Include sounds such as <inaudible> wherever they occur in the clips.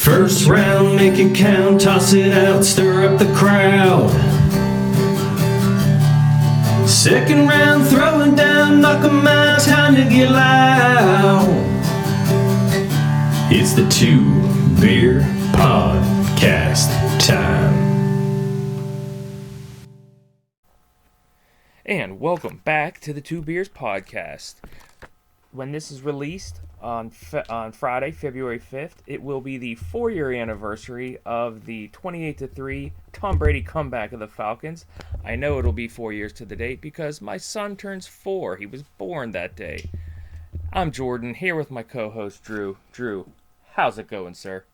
First round, make it count, toss it out, stir up the crowd. Second round, throwing down, knock 'em out, time to get loud. It's the Two Beer Podcast time. And welcome back to the Two Beers Podcast. When this is released on fe- on Friday, February 5th, it will be the four year anniversary of the 28 to 3 Tom Brady comeback of the Falcons. I know it'll be four years to the date because my son turns four. He was born that day. I'm Jordan, here with my co host Drew. Drew, how's it going, sir?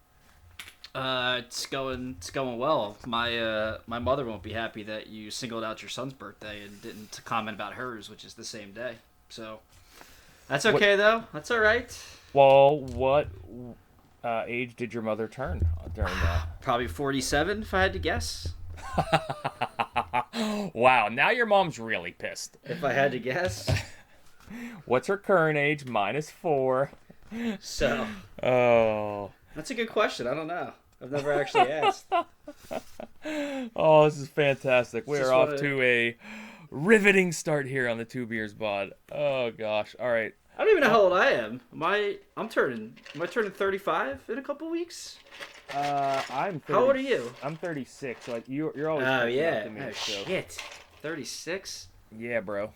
Uh, it's going. It's going well. My uh, my mother won't be happy that you singled out your son's birthday and didn't comment about hers, which is the same day. So that's okay though. That's all right. Well, what uh, age did your mother turn during that? <sighs> Probably forty-seven, if I had to guess. <laughs> wow, now your mom's really pissed. If I had to guess. <laughs> What's her current age minus four? So <laughs> Oh, that's a good question. I don't know. I've never actually asked. oh, this is fantastic. We're off to a riveting start here on the Two Beers Bod. Oh gosh, all right. I don't even know how old I am. Am I? I'm turning. Am I turning thirty-five in a couple weeks? Uh, I'm. 30, How old are you? I'm 36. So like you, you're always. Oh yeah. to me, Oh so- shit. Thirty-six. Yeah, bro.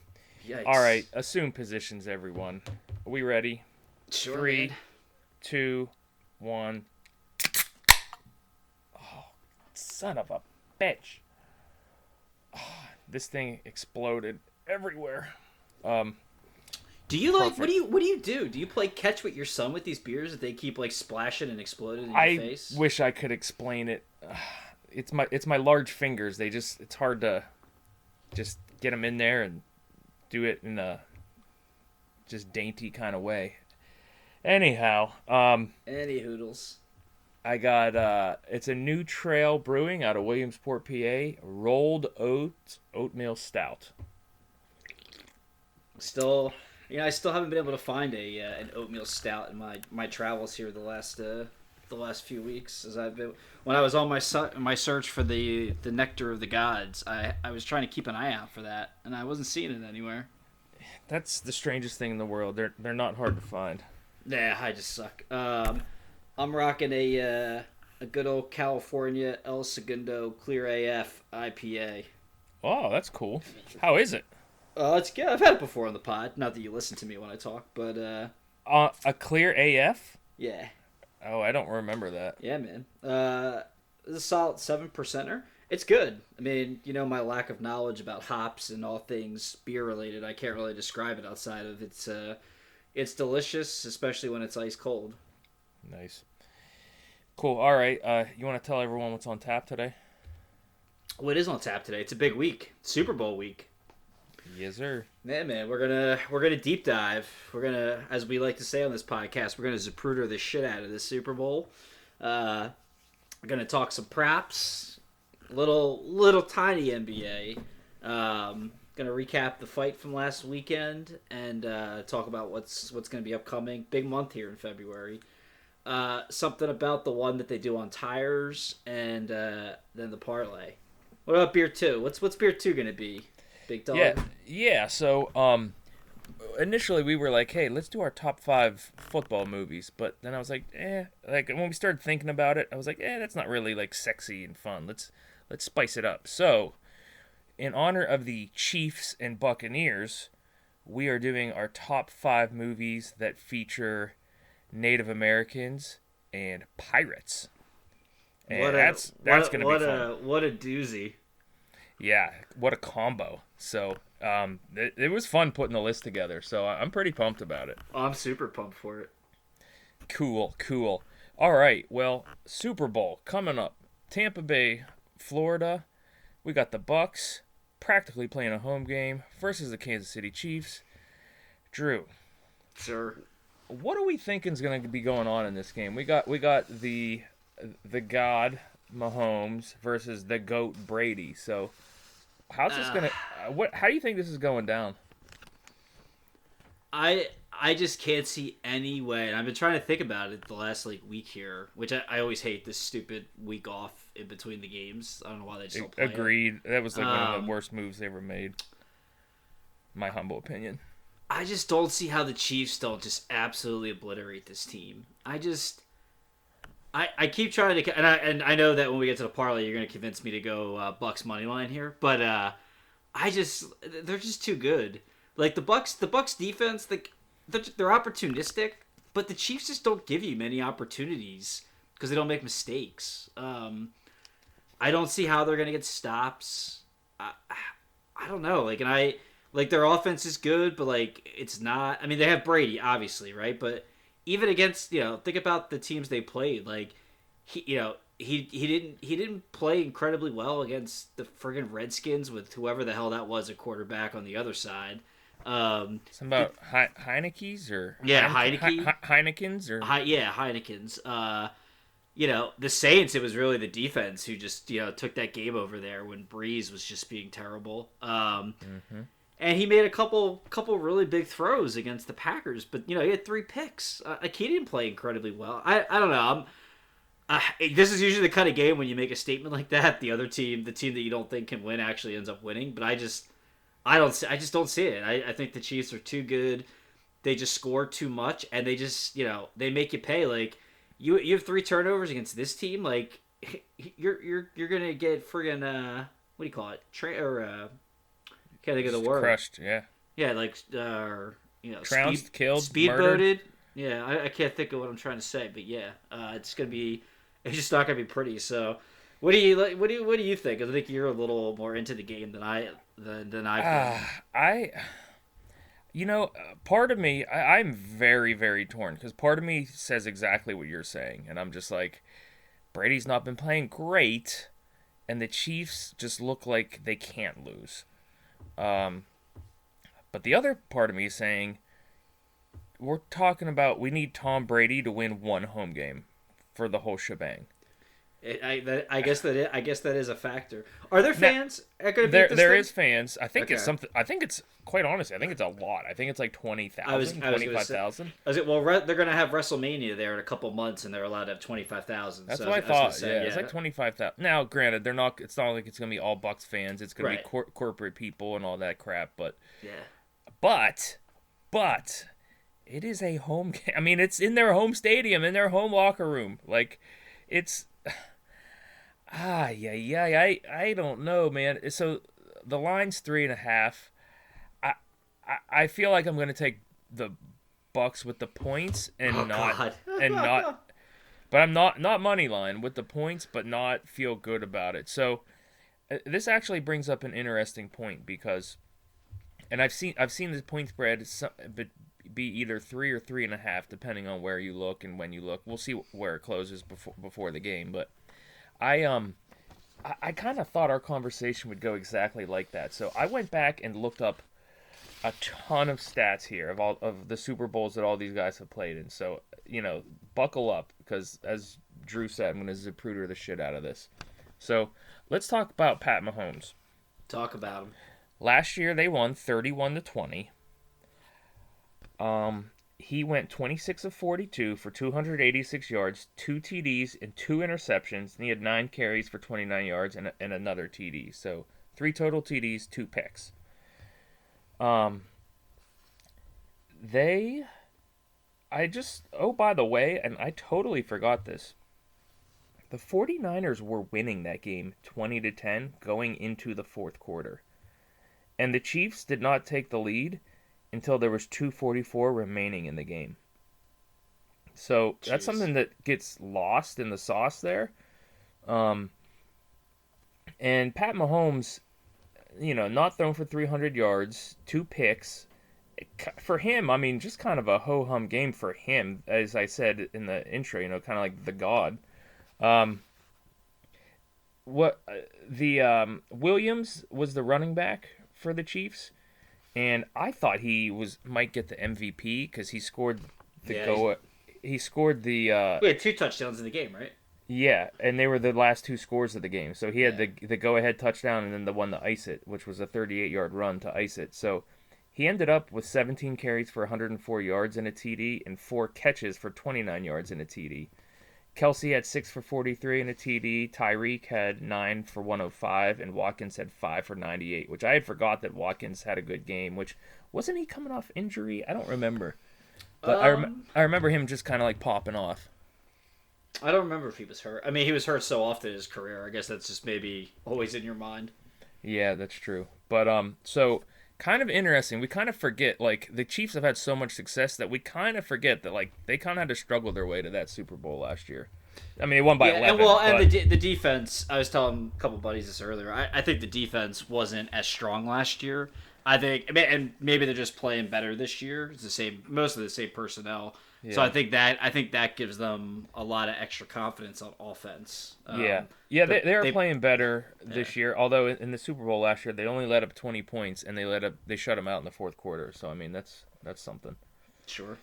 Yikes. All right, assume positions, everyone. Are we ready? Sure. Three. man. Two, one. Oh, son of a bitch. Ah, this thing exploded everywhere. Um, Do you like what do you what do you do? Do you play catch with your son with these beers that they keep like splashing and exploding in your I face? wish I could explain it. <sighs> It's my it's my large fingers. They just it's hard to just get them in there and do it in a just dainty kind of way. Anyhow, um, Any hoodles. I got uh it's a new trail brewing out of Williamsport, PA, rolled oat oatmeal stout. Still, you know, I still haven't been able to find a uh, an oatmeal stout in my my travels here the last uh, the last few weeks. As I've been when I was on my su- my search for the the nectar of the gods, I I was trying to keep an eye out for that, and I wasn't seeing it anywhere. That's the strangest thing in the world. They're they're not hard to find. Nah, I just suck. Um, I'm rocking a uh, a good old California El Segundo Clear AF IPA. Oh, that's cool. How is it? Oh, it's good. I've had it before on the pod. Not that you listen to me when I talk, but uh, Uh, a clear AF? yeah, Oh, I don't remember that. yeah, man. Uh, it's a solid seven percenter. It's good. I mean, you know, my lack of knowledge about hops and all things beer related, I can't really describe it outside of it's. Uh, it's delicious, especially when it's ice cold. Nice. Cool. All right. Uh, you want to tell everyone what's on tap today? What is on tap today? It's a big week, Super Bowl week. Yes, sir. Yeah, man, we're gonna we're gonna deep dive. We're gonna, as we like to say on this podcast, we're gonna Zapruder the shit out of this Super Bowl. Uh, we're gonna talk some props, little little tiny NBA. Um, gonna recap the fight from last weekend and uh, talk about what's what's gonna be upcoming. Big month here in February. Uh, something about the one that they do on tires, and uh, then the parlay. What about beer two? What's what's beer two gonna be? Big dog. Yeah. Yeah. So, um, initially we were like, hey, let's do our top five football movies. But then I was like, eh. Like when we started thinking about it, I was like, eh, that's not really like sexy and fun. Let's let's spice it up. So, in honor of the Chiefs and Buccaneers, we are doing our top five movies that feature Native Americans and pirates. And What a, that's that's what, gonna what be fun. a what a doozy. Yeah, what a combo. So, um, it, it was fun putting the list together. So I'm pretty pumped about it. Oh, I'm super pumped for it. Cool, cool. All right, well, Super Bowl coming up. Tampa Bay, Florida. We got the Bucks practically playing a home game versus the Kansas City Chiefs. Drew, Sure. What are we thinking is going to be going on in this game? We got we got the the God Mahomes versus the goat Brady. So how's this going to what how do you think this is going down? I I just can't see any way. And I've been trying to think about it the last like week here, which I, I always hate this stupid week off in between the games. I don't know why they just play it. Agreed. That was like one of Um, the worst moves they ever made. My humble opinion. I just don't see how the Chiefs don't just absolutely obliterate this team. I just, I I keep trying to, and I and I know that when we get to the parlay, you're going to convince me to go uh, Bucks money line here, but uh, I just they're just too good. Like the Bucks, the Bucks defense, like they're, they're opportunistic, but the Chiefs just don't give you many opportunities because they don't make mistakes. Um, I don't see how they're going to get stops. I, I don't know. Like, and I like their offense is good, but like it's not. I mean, they have Brady, obviously, right? But even against you know, think about the teams they played. Like, he, you know, he he didn't he didn't play incredibly well against the friggin' Redskins with whoever the hell that was a quarterback on the other side. Um, Something about he- Heinicke's or Yeah, Heine- Heinicke. He- Heineken's or Hi, yeah, Heineken's. Uh, you know, the Saints. It was really the defense who just you know took that game over there when Brees was just being terrible. Um, and he made a couple couple really big throws against the Packers, but you know he had three picks. Uh, like he didn't play incredibly well. I I don't know. Uh, this is usually the kind of game when you make a statement like that, the other team, the team that you don't think can win, actually ends up winning. But I just, I don't, see, I just don't see it. I, I think the Chiefs are too good. They just score too much, and they just, you know, they make you pay. Like you, you have three turnovers against this team. Like <laughs> you're, you're, you're gonna get friggin' uh, what do you call it? Tra- or uh, can't think of the word. crushed. Yeah, Yeah, like uh, you know, Trounced, speed, killed, speedboated. Yeah, I, I can't think of what I'm trying to say, but yeah, uh, it's gonna be, <laughs> it's just not gonna be pretty. So, what do you? What do you what do you think? I think you're a little more into the game than I than than I've been. Ah, I, you know, uh, part of me, I, I'm very, very torn because part of me says exactly what you're saying, and I'm just like, Brady's not been playing great, and the Chiefs just look like they can't lose. Um, but the other part of me is saying, we're talking about we need Tom Brady to win one home game for the whole shebang. It- I that, I guess that it, I guess that is a factor. Are there fans gonna There, there thing? is fans. I think it's something. I think it's quite honestly. I think it's a lot. I think it's like twenty I was- thousand, I was gonna twenty-five say- thousand. I was like, well, re- they're gonna have WrestleMania there in a couple months, and they're allowed to have twenty five thousand. That's so what I, gonna thought. say, yeah, it's like twenty five thousand. Now, granted, they're not. It's not like it's gonna be all Bucks fans. It's gonna Right. be cor- corporate people and all that crap. But, yeah. but, but, it is a home game. <laughs> I mean, it's in their home stadium, in their home locker room. Like, it's. Ah, yeah, yeah. I, I don't know, man. So the line's three and a half. I, I, I feel like I'm gonna take the Bucks with the points and Oh, not God. <laughs> and not but I'm not not money line with the points, but not feel good about it. So uh, this actually brings up an interesting point because, and I've seen I've seen the point spread be either three or three and a half, depending on where you look and when you look. We'll see where it closes before before the game, but I um. I, I kind of thought our conversation would go exactly like that. So I went back and looked up a ton of stats here of all of the Super Bowls that all these guys have played in. So you know, buckle up because as Drew said, I'm going to Zapruder the shit out of this. So let's talk about Pat Mahomes. Talk about him. Last year they won 31 to 20. Um, he went 26 of 42 for 286 yards, two TDs and two interceptions, and he had nine carries for 29 yards and, and another TD. So three total TDs, two picks. Um, they, I just, oh, by the way, and I totally forgot this. The 49ers were winning that game 20 to 10 going into the fourth quarter. And the Chiefs did not take the lead until there was 244 remaining in the game. So that's something that gets lost in the sauce there. Um, and Pat Mahomes, you know, not thrown for 300 yards, two picks. For him, I mean, just kind of a ho hum game for him, as I said in the intro. You know, kind of like the god. Um, what uh, the um, Williams was the running back for the Chiefs, and I thought he was might get the MVP because he scored the Yeah, go. He scored the uh, We had two touchdowns in the game, right? yeah, and they were the last two scores of the game. So he had the the go ahead touchdown and then the one to ice it, which was a 38 yard run to ice it. So He ended up with 17 carries for 104 yards and a TD and four catches for 29 yards and a TD. Kelce had six for 43 and a TD. Tyreek had nine for 105, and Watkins had five for 98. Which I had forgot that Watkins had a good game. Which wasn't he coming off injury? I don't remember, but I rem- Um, I remember him just kind of like popping off. I don't remember if he was hurt. I mean, he was hurt so often in his career. I guess that's just maybe always in your mind. Yeah, that's true. But um, so kind of interesting. We kind of forget like the Chiefs have had so much success that we kind of forget that like they kind of had to struggle their way to that Super Bowl last year. I mean, they won by yeah, 11. and well, and the de- the defense. I was telling a couple buddies this earlier. I, I think the defense wasn't as strong last year. I think, and maybe they're just playing better this year. It's the same, most of the same personnel. So I think that I think that gives them a lot of extra confidence on offense. Um, yeah, yeah, they, they are they- playing better this year. Although in- in the Super Bowl last year, they only let up 20 points and they let up they shut them out in the fourth quarter. So I mean, that's that's something. Sure.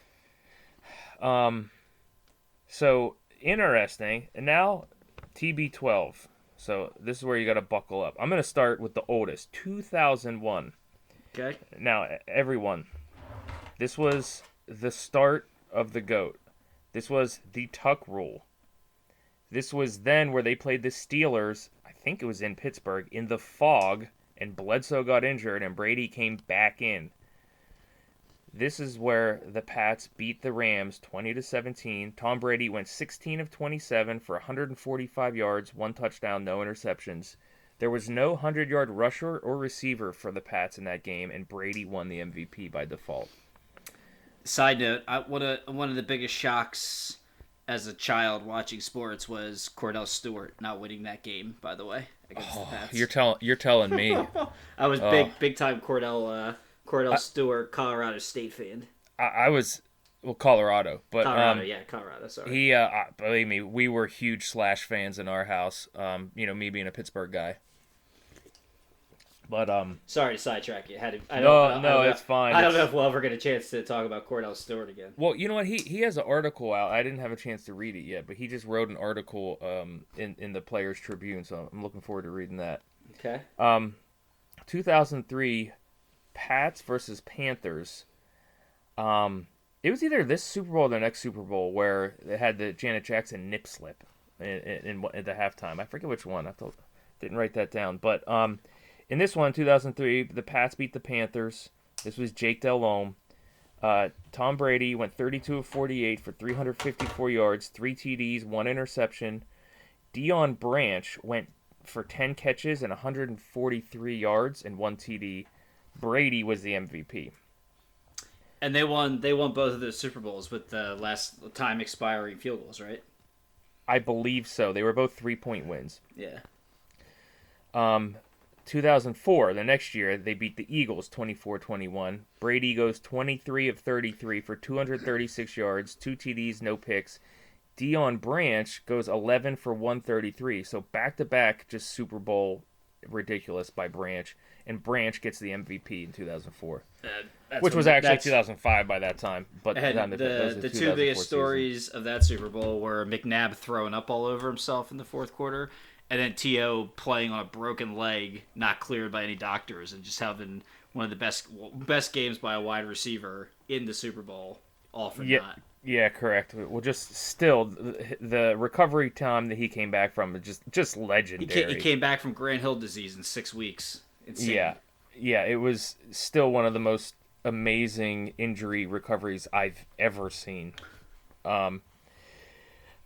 Um, so interesting. And now TB12. So this is where you got to buckle up. I'm gonna start with the oldest, 2001. Okay. Now, everyone, this was the start of the GOAT. This was the Tuck rule. This was then where they played the Steelers, I think it was in Pittsburgh, in the fog, and Bledsoe got injured, and Brady came back in. This is where the Pats beat the Rams 20 to 17. Tom Brady went 16 of 27 for 145 yards, one touchdown, no interceptions. There was no 100 yard rusher or receiver for the Pats in that game, and Brady won the MVP by default. Side note: I, one of one of the biggest shocks as a child watching sports was Kordell Stewart not winning that game. By the way, against the. You're telling you're telling me. <laughs> I was big big time Kordell uh, Kordell Stewart Colorado State fan. I, I was well Colorado, but Colorado, um, yeah, Colorado. Sorry. he uh, believe me, we were huge Slash fans in our house. Um, you know, me being a Pittsburgh guy. But um, Sorry to sidetrack you. Had to, I No, don't, don't no, know- it's fine. I don't know if we'll ever get a chance to talk about Kordell Stewart again. well, you know what? He he has an article out. I didn't have a chance to read it yet, but he just wrote an article um in in the Players Tribune, so I'm looking forward to reading that. Okay. Um, 2003, Pats versus Panthers. Um, it was either this Super Bowl or the next Super Bowl where they had the Janet Jackson nip slip in, in, in at the halftime. I forget which one. I thought, didn't write that down. But um, in this one, 2003, the Pats beat the Panthers. This was Jake Delhomme. Uh, Tom Brady went 32 of 48 for 354 yards, three TDs, one interception. Deion Branch went for 10 catches and 143 yards and one TD. Brady was the MVP. And they won. They won both of those Super Bowls with the last time expiring field goals, right? I believe so. They were both three point wins. Yeah. Um, 2004, the next year, they beat the Eagles 24 21. Brady goes 23 of 33 for 236 yards, two TDs, no picks. Deion Branch goes 11 for 133. So back to back, just Super Bowl ridiculous by Branch. And Branch gets the MVP in 2004, Uh, that's which was actually that's- 2005 by that time. But the, the, the two biggest season. stories of that Super Bowl were McNabb throwing up all over himself in the fourth quarter, and then T.O. playing on a broken leg, not cleared by any doctors, and just having one of the best best games by a wide receiver in the Super Bowl. All for Yeah, not. yeah, correct. Well, just still the, recovery time that he came back from is just just He legendary. came, he came back from Grand Hill disease in six weeks. Insane. Yeah, yeah, it was still one of the most amazing injury recoveries I've ever seen. Um,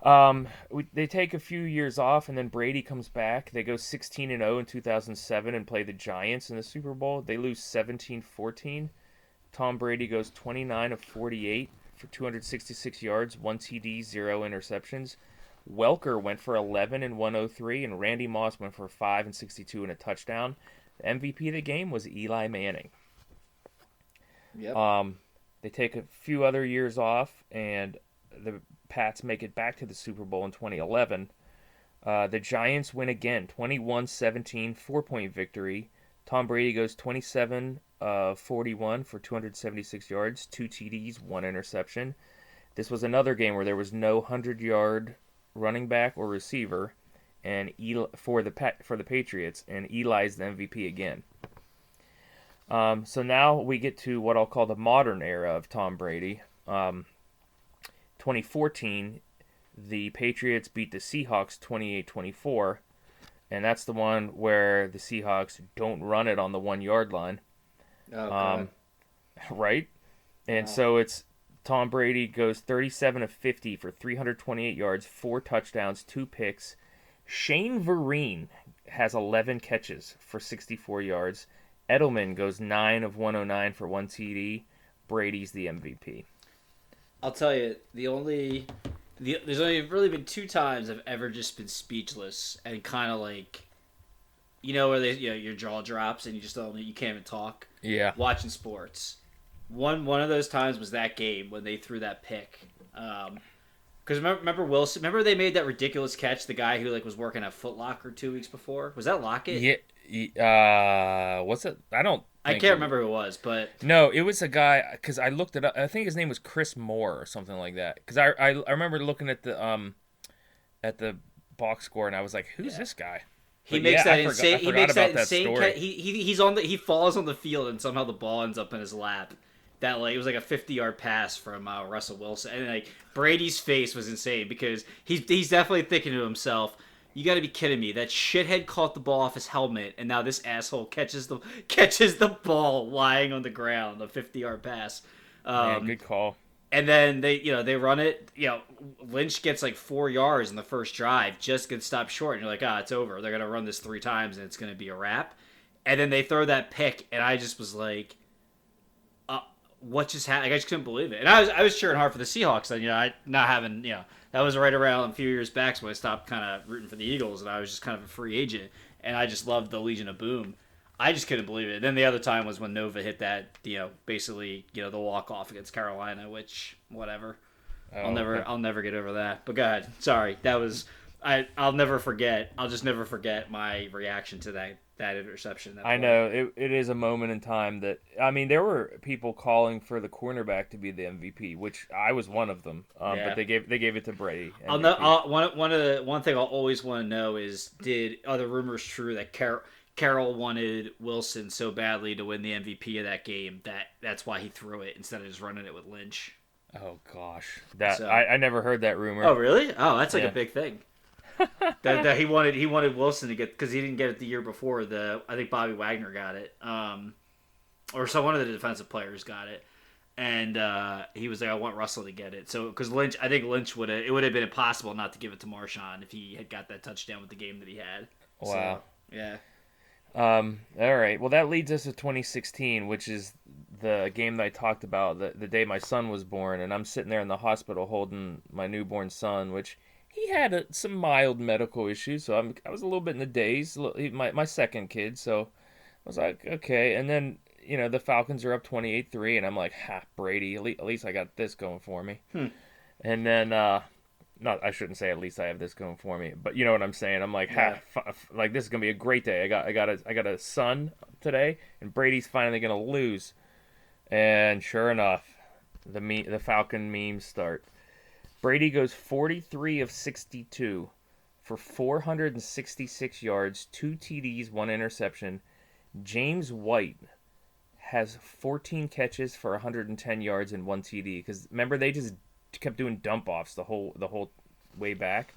um, we, they take a few years off, and then Brady comes back. They go 16 and 0 in 2007 and play the Giants in the Super Bowl. They lose 17-14. Tom Brady goes 29 of 48 for 266 yards, one TD, zero interceptions. Welker went for 11 and 103, and Randy Moss went for 5 and 62 and a touchdown. The MVP of the game was Eli Manning. Yep. Um, they take a few other years off, and the Pats make it back to the Super Bowl in 2011. Uh, the Giants win again, 21-17, four-point victory. Tom Brady goes 27 uh, 41 for 276 yards, two TDs, one interception. This was another game where there was no 100-yard running back or receiver, and Eli, for the for the Patriots, and Eli's the MVP again. Um, so now we get to what I'll call the modern era of Tom Brady. Um, 2014, the Patriots beat the Seahawks 28 24. And that's the one where the Seahawks don't run it on the one yard line. Oh, Um, right? And so it's Tom Brady goes 37 of 50 for 328 yards, four touchdowns, two picks. Shane Vereen has 11 catches for 64 yards. Edelman goes 9 of 109 for one TD. Brady's the MVP. I'll tell you, the only the, there's only really been two times I've ever just been speechless and kind of like, you know, where they, you know, your jaw drops and you just don't, you can't even talk. Yeah. Watching sports, one one of those times was that game when they threw that pick. Um, because remember, remember Wilson? Remember they made that ridiculous catch. The guy who like was working at Foot Locker two weeks before was that Lockett? Yeah. Uh, what's it? I don't. I can't it- remember who it was, but No, it was a guy because I looked it up. I think his name was Chris Moore or something like that. Because I, I I remember looking at the um at the box score and I was like, who's this guy? He But makes yeah, that I insane. He makes that insane. Ca- he, he he's on the he falls on the field and somehow the ball ends up in his lap. That like it was like a fifty yard pass from uh, Russell Wilson, and like Brady's face was insane because he's he's definitely thinking to himself. You got to be kidding me! That shithead caught the ball off his helmet, and now this asshole catches the <laughs> catches the ball lying on the ground, a fifty-yard pass. Um, good call. and then they, you know, they run it. You know, Lynch gets like four yards in the first drive, just gets stopped short, and you're like, ah, it's over. They're gonna run this three times, and it's gonna be a wrap. And then they throw that pick, and I just was like, what just happened? Like, I just couldn't believe it. And I was, I was cheering hard for the Seahawks. Then, you know, I not having, you know, that was right around a few years back when I stopped kind of rooting for the Eagles, and I was just kind of a free agent, and I just loved the Legion of Boom. I just couldn't believe it. Then the other time was when Nova hit that, you know, basically, you know, the walk off against Carolina, which whatever. I'll Oh, never, okay. I'll never get over that. But go ahead. Sorry, that was, I, I'll never forget. I'll just never forget my reaction to that that interception. That I play. know it, it is a moment in time that I mean there were people calling for the cornerback to be the MVP, which I was one of them. Um, Yeah. But they gave they gave it to Brady. I'll know. I'll, one one of the one thing I'll always want to know is did are the rumors true that Car- Carroll wanted Wilson so badly to win the MVP of that game that that's why he threw it instead of just running it with Lynch. oh gosh, that So- I, I never heard that rumor. Oh really? Oh, that's like Yeah. a big thing. That, that he wanted he wanted Wilson to get because he didn't get it the year before. The I think Bobby Wagner got it, um, or so one of the defensive players got it, and uh, he was like, I want Russell to get it. So because Lynch, I think Lynch would have it would have been impossible not to give it to Marshawn if he had got that touchdown with the game that he had. So, Wow. yeah. Um, all right. Well, that leads us to 2016, which is the game that I talked about the, the day my son was born, and I'm sitting there in the hospital holding my newborn son, which he had a, some mild medical issues, so I'm, I was a little bit in the daze. a little- he- My my second kid, so I was like, okay. And then you know the Falcons are up 28-3, and I'm like, ha, Brady. At least, at least I got this going for me. And then. uh not I shouldn't say at least I have this going for me, but you know what I'm saying. I'm like, Yeah. ha, f- like this is gonna be a great day. I got I got a I got a son today, and Brady's finally gonna lose. And sure enough, the me the Falcon memes start. Brady goes 43 of 62 for 466 yards, two TDs, one interception. James White has 14 catches for 110 yards and one TD. Because remember, they just kept doing dump offs the whole the whole way back.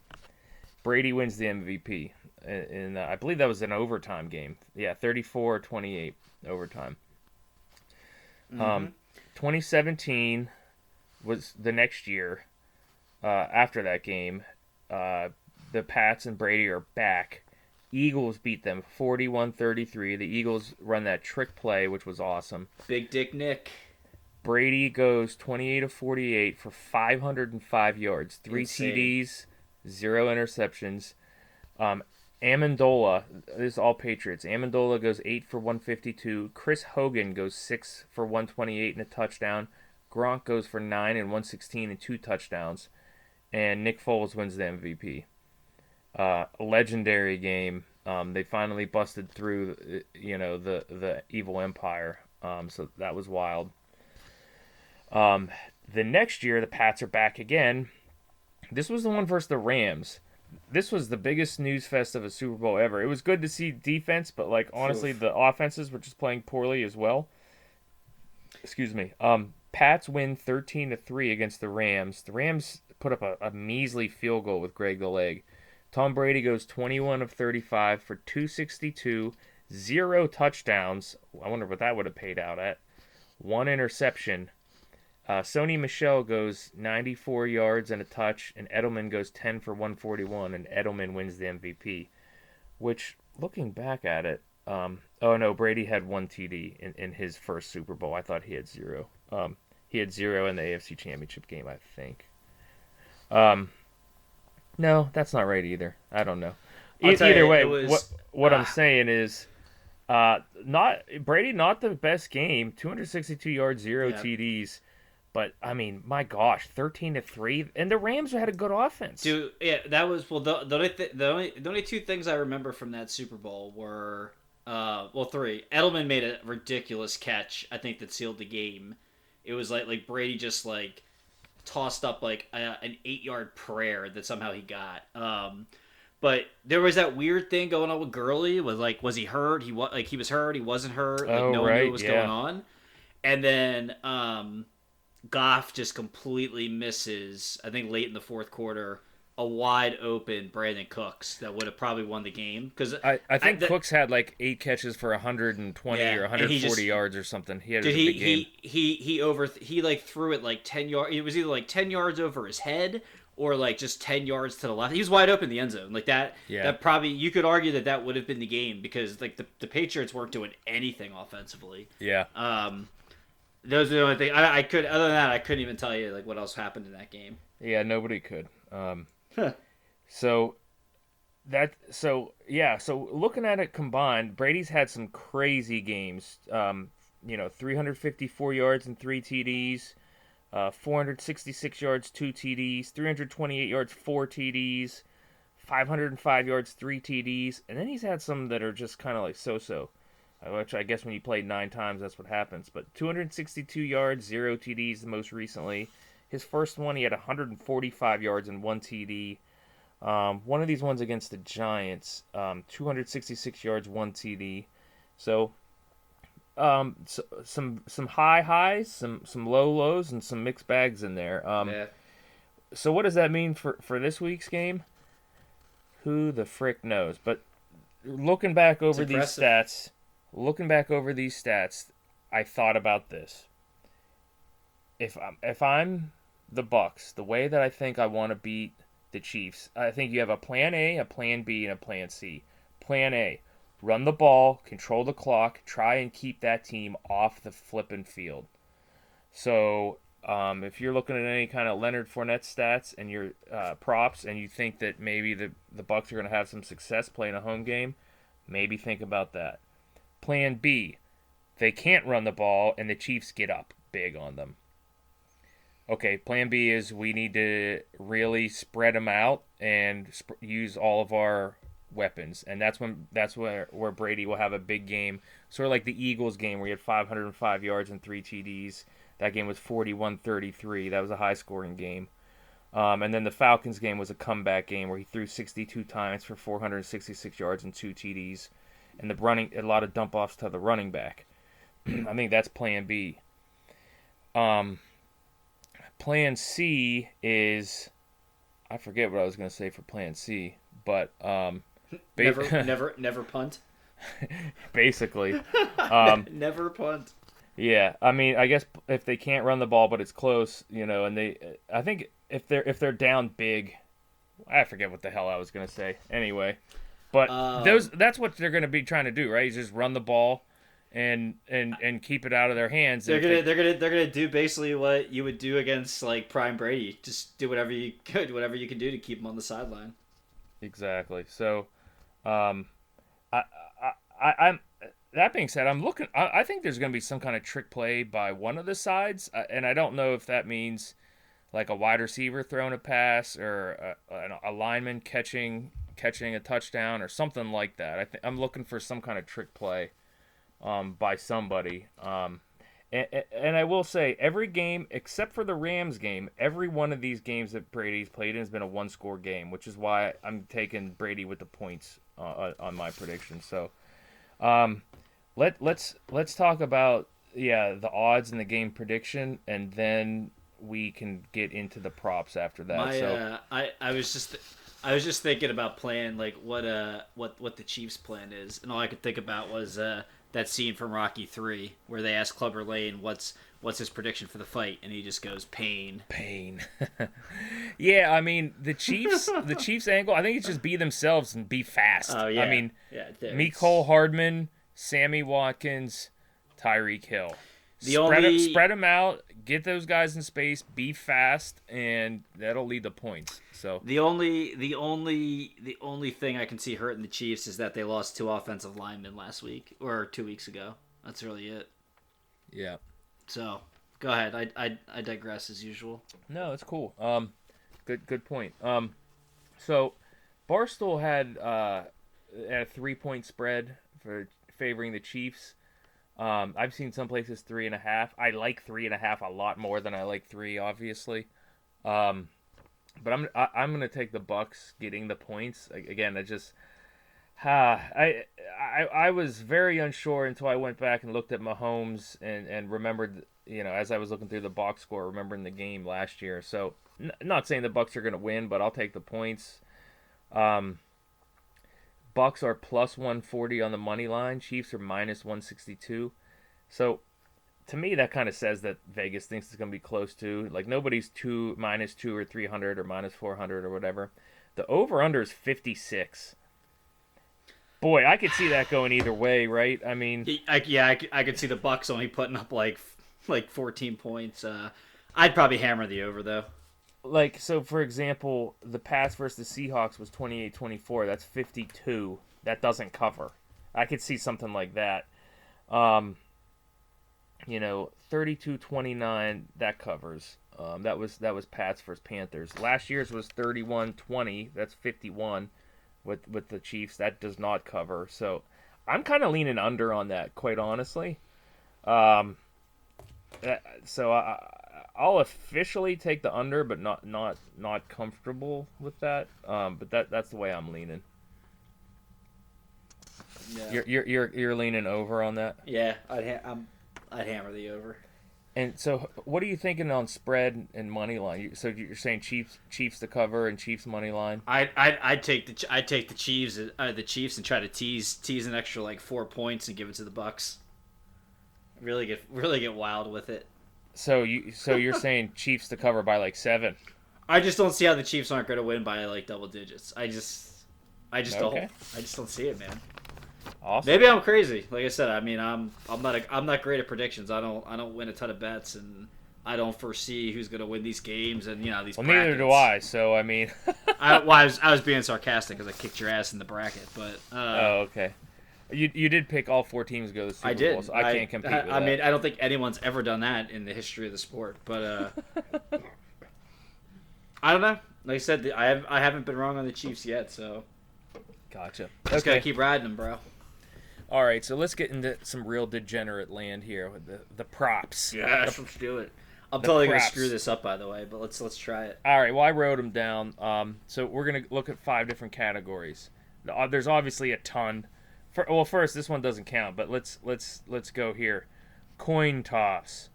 Brady wins the MVP, and, uh, I believe that was an overtime game. Yeah, 34-28 overtime. Um, 2017 was the next year. Uh, after that game, uh, the Pats and Brady are back. Eagles beat them 41-33. The Eagles run that trick play, which was awesome. Big Dick Nick. Brady goes 28 of 48 for 505 yards, three Insane. TDs, zero interceptions. Um, Amendola, this is all Patriots. Amendola goes 8 for 152. Chris Hogan goes 6 for 128 and a touchdown. Gronk goes for 9 and 116 and two touchdowns. And Nick Foles wins the MVP. Uh, legendary game. Um, they finally busted through, uh, you know, the the evil empire. Um, so that was wild. Um, the next year, the Pats are back again. This was the one versus the Rams. this was the biggest news fest of a Super Bowl ever. It was good to see defense, but like honestly, the offenses were just playing poorly as well. Excuse me. Um, Pats win thirteen to three against the Rams. The Rams put up a, a measly field goal with Greg the Leg. Tom Brady goes twenty one of thirty five for 262, zero touchdowns. I wonder what that would have paid out at. One interception. Uh, Sony Michel goes 94 yards and a touch, and Edelman goes 10 for 141, and Edelman wins the MVP. Which, looking back at it, um, oh no, Brady had one TD in, in his first Super Bowl. I thought he had zero. Um, he had zero in the AFC Championship game, I think. Um, no, that's not right either. I don't know. E- either you, way, was- what what I'm ah. saying is, uh, not Brady, not the best game. 262 yards, zero Yeah. TDs. But I mean, my gosh, 13 to three, and the Rams had a good offense. Dude, yeah, that was well. The, the only th- the only the only two things I remember from that Super Bowl were, uh, well, three. Edelman made a ridiculous catch. I think that sealed the game. It was like like Brady just like tossed up like a, an eight yard prayer that somehow he got. Um, but there was that weird thing going on with Gurley. Was like, was he hurt? He was like he was hurt. He wasn't hurt. Like Oh, no one knew right, what was yeah. going on. And then um, Goff just completely misses. I think late in the fourth quarter, a wide open Brandin Cooks that would have probably won the game because I, I think the- Cooks had like eight catches for 120 Yeah, or 140 just- yards or something. He had a Did big he, game. he he he over he like threw it like ten yards. It was either like ten yards over his head or like just ten yards to the left. He was wide open in the end zone like that. Yeah. That probably you could argue that that would have been the game because like the the Patriots weren't doing anything offensively. Yeah. Um, those are the only thing I, I could. Other than that, I couldn't even tell you like what else happened in that game. Yeah, nobody could. Um, So that so yeah, so looking at it combined, Brady's had some crazy games. Um, you know, 354 yards and three TDs, uh, 466 yards, two TDs, 328 yards, four TDs, 505 yards, three TDs, and then he's had some that are just kind of like so-so. uh, Which I guess when you play nine times, that's what happens. But 262 yards, zero TDs the most recently. His first one, he had 145 yards and one TD. Um, one of these ones against the Giants, um, 266 yards, one TD. So, um, so, some some high highs, some some low lows, and some mixed bags in there. Um, yeah. so what does that mean for for this week's game? Who the frick knows? But looking back over these stats, looking back over these stats, I thought about this. If I'm if I'm the Bucks, the way that I think I want to beat the Chiefs, I think you have a plan A, a plan B, and a plan C. Plan A, run the ball, control the clock, try and keep that team off the flipping field. So um, if you're looking at any kind of Leonard Fournette stats and your uh, props, and you think that maybe the the Bucks are going to have some success playing a home game, maybe think about that. Plan B, they can't run the ball, and the Chiefs get up big on them. Okay, Plan B is we need to really spread them out and sp- use all of our weapons, and that's when that's where where Brady will have a big game, sort of like the Eagles game where he had 505 yards and three TDs. That game was 41-33. That was a high scoring game. Um, and then the Falcons game was a comeback game where he threw 62 times for 466 yards and two TDs, and the running a lot of dump offs to the running back. <clears throat> I think that's Plan B. Um, Plan C is I forget what I was going to say for Plan C, but um, <laughs> ba- Never <laughs> never never punt. basically, <laughs> um, never punt. yeah. I mean, I guess if they can't run the ball, but it's close, you know, and they, I think if they're if they're down big, I forget what the hell I was going to say. Anyway, but Um, those that's what they're going to be trying to do, right? Is just run the ball and and and keep it out of their hands. They're gonna they- they're gonna they're gonna do basically what you would do against like Prime Brady. Just do whatever you <laughs> could, whatever you can do to keep him on the sideline. Exactly. So, um, I, I, I, I'm. That being said, I'm looking. I, I think there's going to be some kind of trick play by one of the sides, uh, and I don't know if that means like a wide receiver throwing a pass or a, an- a lineman catching catching a touchdown or something like that. I think I'm looking for some kind of trick play um, by somebody. Um, And, and I will say, every game except for the Rams game, every one of these games that Brady's played in has been a one-score game, which is why I'm taking Brady with the points uh, on my prediction. So, um, let let's let's talk about yeah the odds and the game prediction, and then we can get into the props after that. My, so, uh, I I was just I was just thinking about playing like what uh what what the Chiefs' plan is, and all I could think about was uh that scene from Rocky Three where they ask Clubber Lang what's what's his prediction for the fight, and he just goes pain. pain. <laughs> yeah, I mean the Chiefs. the <laughs> Chiefs' angle. I think it's just be themselves and be fast. Oh yeah. I mean, yeah, there, me it's- Cole Hardman, Sammy Watkins, Tyreek Hill. The spread, only- them, spread them out. Get those guys in space. Be fast, and that'll lead to points. So The only the only the only thing I can see hurting the Chiefs is that they lost two offensive linemen last week or two weeks ago. That's really it. yeah. So go ahead. I I, I digress as usual. No, it's cool. Um, good good point. Um, so Barstool had uh a three point spread for favoring the Chiefs. Um, I've seen some places three and a half. I like three and a half a lot more than I like three, obviously. Um, but I'm I, I'm gonna take the Bucks getting the points again. I just. Ah, <sighs> I, I I was very unsure until I went back and looked at Mahomes and, and remembered, you know, as I was looking through the box score, remembering the game last year. So, n- not saying the Bucks are going to win, but I'll take the points. Um, Bucks are plus 140 on the money line. Chiefs are minus 162. So, to me, that kind of says that Vegas thinks it's going to be close to. Like, nobody's two minus two or 300 or minus 400 or whatever. The over under is 56. Boy, I could see that going either way, right? I mean, I, yeah, I, I could see the Bucks only putting up like like 14 points. Uh, I'd probably hammer the over though. Like so for example the Pats versus the seahawks was 28-24 that's 52 that doesn't cover. I could see something like that. Um you know 32-29 that covers. Um that was that was pats versus panthers. Last year's was 31-20 that's 51 with with the chiefs. That does not cover. So i'm kind of leaning under on that quite honestly. Um so I, I'll officially take the under, but not not not comfortable with that. Um, but that that's the way I'm leaning. Yeah, You're you're you're, you're leaning over on that. yeah, I'd ha- I'm, I'd hammer the over. And so, what are you thinking on spread and money line? So you're saying Chiefs Chiefs to cover and Chiefs money line? I'd, I'd, I'd take the I'd take the Chiefs uh, the Chiefs and try to tease tease an extra like four points and give it to the Bucks. Really get really get wild with it. So you so you're saying <laughs> Chiefs to cover by like seven? I just don't see how the Chiefs aren't going to win by like double digits. I just I just Okay. don't I just don't see it, man. Awesome. Maybe I'm crazy. Like I said, I mean, I'm I'm not a, I'm not great at predictions. I don't I don't win a ton of bets, and I don't foresee who's going to win these games and you know these. Well, neither do. I. So I mean, I, well, I <laughs> was I was being sarcastic because I kicked your ass in the bracket, but uh, oh okay. You you did pick all four teams to go to the Super I did. Bowl, so I can't compete I, I mean, I don't think anyone's ever done that in the history of the sport, but uh, <laughs> I don't know. Like I said, I have I haven't been wrong on the Chiefs yet, so gotcha. just Okay. gotta keep riding them, bro. All right, so let's get into some real degenerate land here with the the props. Yes, let's do it. I'm totally gonna screw this up, by the way, but let's let's try it. All right, well I wrote them down. Um, so we're gonna look at five different categories. Uh, There's obviously a ton. For, well, first this one doesn't count, but let's let's let's go here. Coin toss.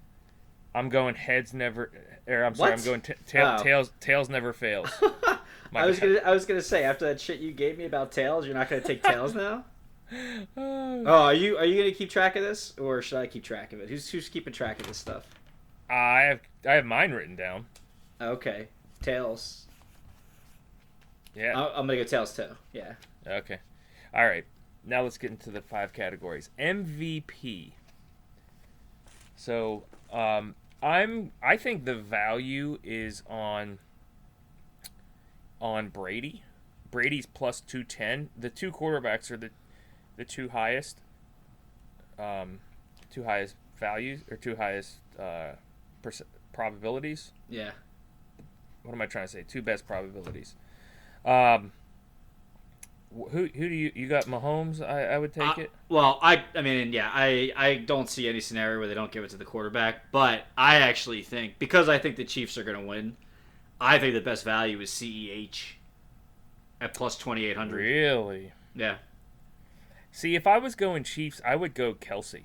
I'm going heads never. Or I'm sorry, What? I'm going t- tail, Oh. tails. Tails never fails. <laughs> I was bad. gonna I was gonna say after that shit you gave me about tails, you're not gonna take tails now. <laughs> Oh, are you are you gonna keep track of this, or should I keep track of it? Who's who's keeping track of this stuff? I have I have mine written down. Okay, tails. Yeah. I- I'm gonna go tails too. Yeah. Okay. All right. Now let's get into the five categories. MVP. So, um, I'm I think the value is on on Brady. Brady's plus 210. The two quarterbacks are the the two highest um two highest values or two highest uh perc- probabilities Yeah. what am I trying to say? Two best probabilities. Um, who who do you you got Mahomes? I I would take Uh, it. Well, I I mean, yeah, I I don't see any scenario where they don't give it to the quarterback, but I actually think because I think the Chiefs are going to win, I think the best value is CEH at plus 2800. Really? Yeah. See, if I was going Chiefs, I would go Kelce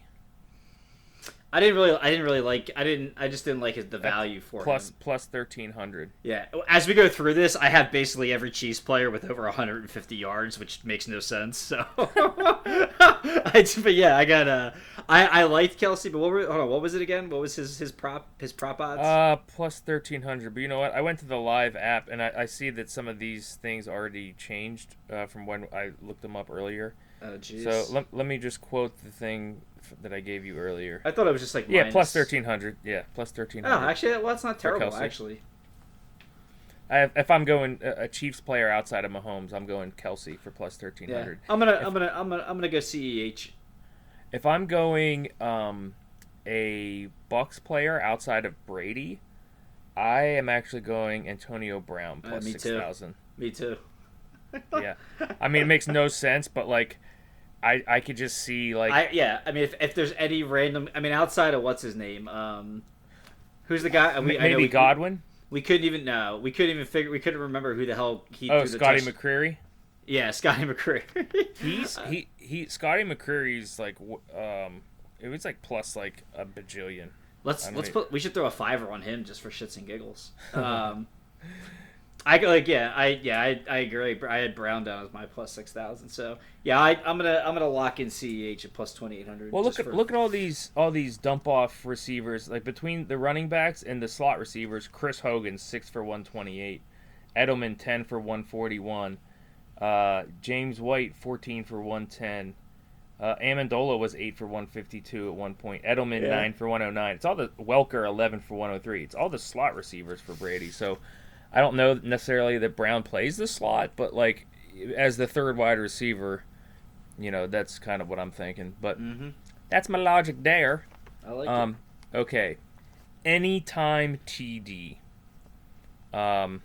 I didn't really I didn't really like I didn't I just didn't like his, the value for plus him. plus thirteen hundred. Yeah. As we go through this, I have basically every Chiefs player with over 150 yards, which makes no sense. So, <laughs> I, but yeah, I got uh, I I liked Kelce, but what were hold on, what was it again? What was his his prop his prop odds? Uh, plus thirteen hundred. But you know what? I went to the live app and I, I see that some of these things already changed uh, from when I looked them up earlier. oh jeez. So let, let me just quote the thing that I gave you earlier. I thought it was just like Yeah, plus thirteen hundred. Yeah, plus thirteen Oh, hundred. actually, well, that's not terrible. Actually, I, if I'm going a, a Chiefs player outside of Mahomes, I'm going Kelce for plus thirteen hundred. yeah. I'm gonna I'm gonna I'm gonna I'm gonna go CEH. If I'm going um, a Bucks player outside of Brady, I am actually going Antonio Brown Uh, plus me six thousand. Me too. Yeah, I mean it makes no sense, but like, I I could just see like I yeah. I mean, if, if there's any random, I mean, outside of what's his name, um, who's the guy? We, I know maybe we, Godwin. We couldn't even know. We couldn't even figure. We couldn't remember who the hell he. Oh, Scotty touch- McCreary. Yeah, Scotty <laughs> McCreary. He's he he Scotty McCreary's like um it was like plus like a bajillion. Let's let's put. We should throw a fiver on him just for shits and giggles. <laughs> Um, I go like yeah I yeah I, I agree. I had Brown down as my plus six thousand. So yeah I I'm gonna I'm gonna lock in CEH at plus twenty eight hundred. Well, look at look at all these all these dump off receivers like between the running backs and the slot receivers. Chris Hogan six for one twenty eight, Edelman ten for one forty one, uh, James White fourteen for one ten. Uh, Amendola was eight for one fifty two at one point. Edelman Yeah. nine for one hundred nine. It's all the Welker eleven for one hundred three. It's all the slot receivers for Brady. So I don't know necessarily that Brown plays the slot, but like as the third wide receiver, you know that's kind of what I'm thinking. But hmm that's my logic there. I like Um, okay. Anytime TD. Um,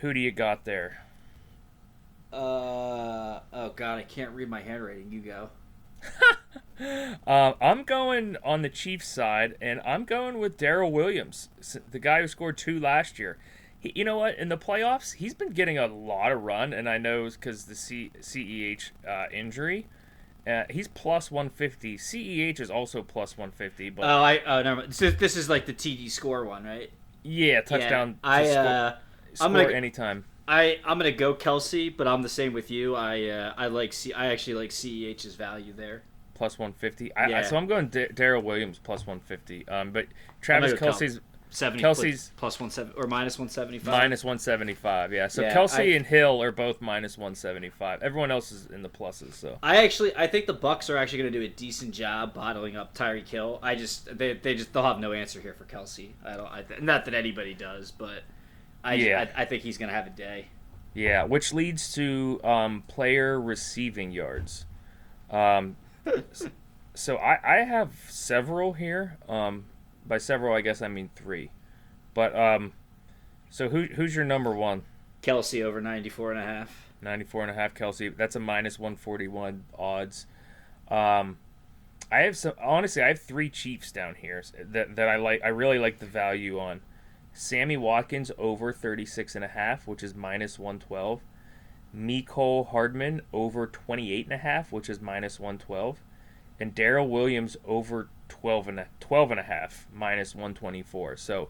who do you got there? Uh oh god I can't read my handwriting. You go. <laughs> Um, I'm going on the Chiefs side, and I'm going with Darrel Williams, the guy who scored two last year. He, you know what? In the playoffs, he's been getting a lot of run, and I know because the C, CEH uh, injury. Uh, he's plus 150. CEH is also plus 150, but Oh I oh never mind. This is, this is like the TD score one right? yeah, touchdown. Yeah, I to uh. score I'm gonna- anytime. I I'm gonna go Kelce, but I'm the same with you. I uh, I like C I actually like CEH's value there. Plus 150. I, I, so I'm going D- Darrel Williams plus 150. Um, but Travis Kelce's Seventy Kelce's- plus one seven or minus one seventy five. minus 175. Yeah. So Yeah, Kelce I- and Hill are both minus 175. Everyone else is in the pluses. So I actually I think the Bucks are actually going to do a decent job bottling up Tyreek Hill. I just they, they just they'll have no answer here for Kelce. I don't I, not that anybody does, but I Yeah. I, I think he's going to have a day. yeah, which leads to um, player receiving yards. Um, so I, I have several here. Um, by several, I guess I mean three. But um, so who who's your number one? Kelce over 94 and a half. 94 and a half Kelce. That's a minus 141 odds. Um, I have some honestly, I have three Chiefs down here that that I like. I really like the value on. Sammy Watkins over 36 and a half, which is minus 112. Mecole Hardman over 28 and a half, which is minus 112. And Darrel Williams over 12 and a, 12 and a half, minus 124. So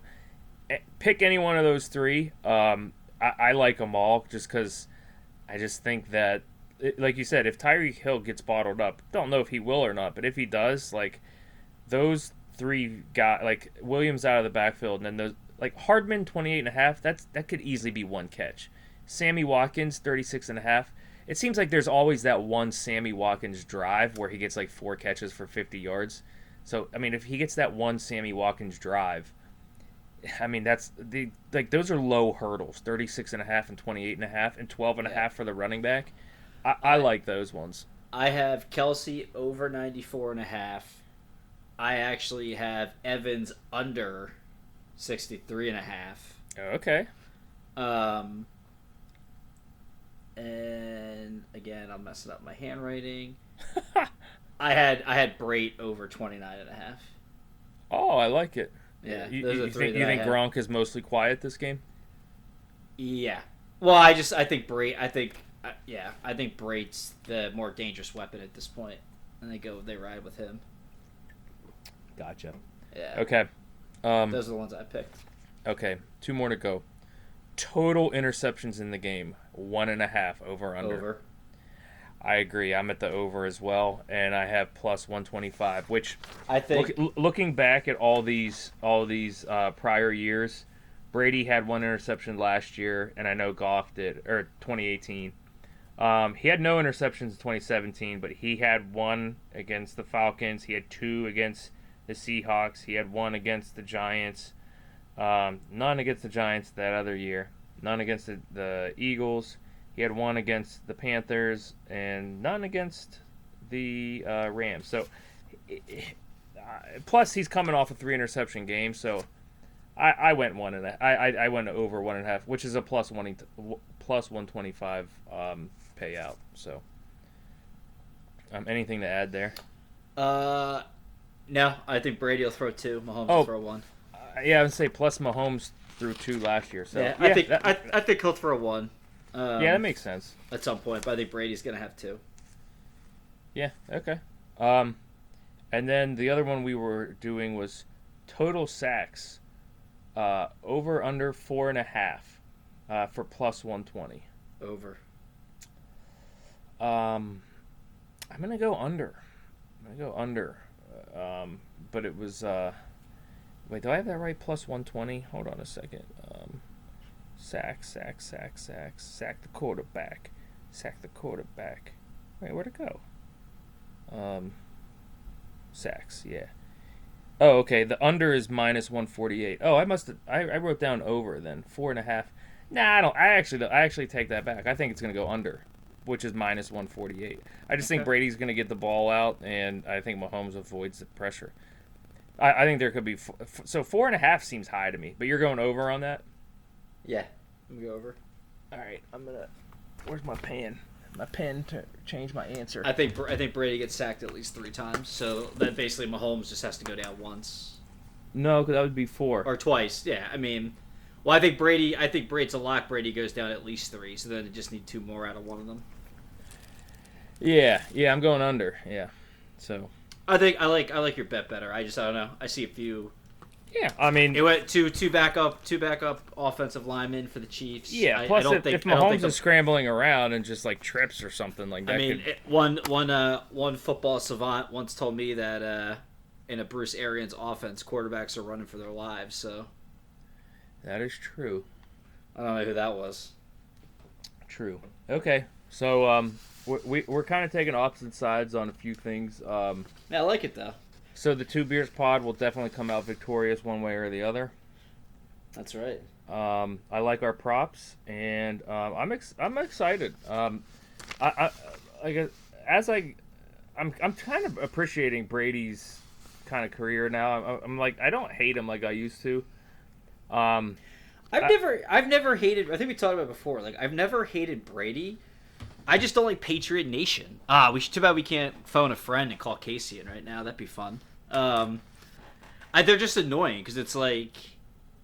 eh, pick any one of those three. Um, I, I like them all just because I just think that, it- like you said, if Tyreek Hill gets bottled up, don't know if he will or not, but if he does, like those three guys, like Williams out of the backfield, and then those like Hardman 28 and a half, that's that could easily be one catch. Sammy Watkins 36 and a half. It seems like there's always that one Sammy Watkins drive where he gets like four catches for 50 yards. So I mean, if he gets that one Sammy Watkins drive, I mean that's the like those are low hurdles 36 and a half and 28 and a half and 12 and a half for the running back. I, I like those ones. I have Kelce over 94 and a half. I actually have Evans under 63 and a half. Okay. Um, and again, I'm messing up my handwriting. <laughs> I had I had Brate over 29 and a half. Oh, I like it. Yeah, You, those you are the three think, you think. Gronk is mostly quiet this game? Yeah. Well, I just I think Brate. I think uh, yeah, I think Brate's the more dangerous weapon at this point, and they go they ride with him. Gotcha. Yeah. Okay. Um, Those are the ones I picked. okay. Two more to go. Total interceptions in the game one and a half over under. Over. I agree. I'm at the over as well, and I have plus 125. Which, I think look, looking back at all these all these uh, prior years, Brady had one interception last year, and I know Goff did, or 2018. Um, he had no interceptions in 2017, but he had one against the Falcons. He had two against the Seahawks. He had one against the Giants. Um, none against the Giants that other year. None against the, the Eagles. He had one against the Panthers and none against the uh, Rams. So, uh, plus he's coming off a three interception game. So, I, I went one and a, I, I I went over one and a half, which is a plus one plus one twenty five um, payout. So, um, anything to add there? uh no, I think Brady will throw two. Mahomes Oh. will throw one. Uh, yeah, I would say plus Mahomes threw two last year. So yeah, I think that, I, I think he'll throw one. Um, yeah, that makes sense. at some point, but I think Brady's gonna have two. Yeah, okay. Um, and then the other one we were doing was total sacks, uh, over under four and a half, uh, for plus one twenty. Over. Um, I'm gonna go under. I'm gonna go under. Um, but it was uh, wait, do I have that right? Plus one twenty. Hold on a second. Um, sack, sack, sack, sack, sack the quarterback, sack the quarterback. Wait, where'd it go? Um, sacks. Yeah. Oh, okay. The under is minus one forty eight. Oh, I must. Have, I I wrote down over then four and a half. Nah, I don't. I actually I actually take that back. I think it's gonna go under which is minus 148. I just think Brady's going to get the ball out, and I think Mahomes avoids the pressure. I, I think there could be so four and a half seems high to me, but you're going over on that. Yeah, I'm gonna over. All right, I'm gonna. Where's my pen? My pen to change my answer. I think I think Brady gets sacked at least three times, so that basically Mahomes just has to go down once no, because that would be four. or twice. Yeah, I mean, well, I think Brady. I think Brady's a lock. Brady goes down at least three, so then they just need two more out of one of them. yeah, yeah, I'm going under. Yeah, so I think I like I like your bet better. I just I don't know. I see a few. yeah, I mean, It went two two backup two backup offensive linemen for the Chiefs. yeah. I, plus, I don't if, think if I don't Mahomes think is scrambling around and just like trips or something like that, I mean, could, it, one one uh one football savant once told me that uh in a Bruce Arians offense, quarterbacks are running for their lives. So that is true. I don't know who that was. True. Okay. So um, we, we we're kind of taking opposite sides on a few things. Um, Yeah, I like it though. so the two beers pod will definitely come out victorious one way or the other. That's right. Um, I like our props, and um, I'm ex- I'm excited. Um, I, I like uh, as I I'm I'm kind of appreciating Brady's kind of career now. I'm, I'm like I don't hate him like I used to. Um, I've I- never I've never hated I think we talked about it before. Like I've never hated Brady. I just don't like Patriot Nation. Ah, we should too bad we can't phone a friend and call Casey in right now. That'd be fun. Um I, they're just annoying because it's like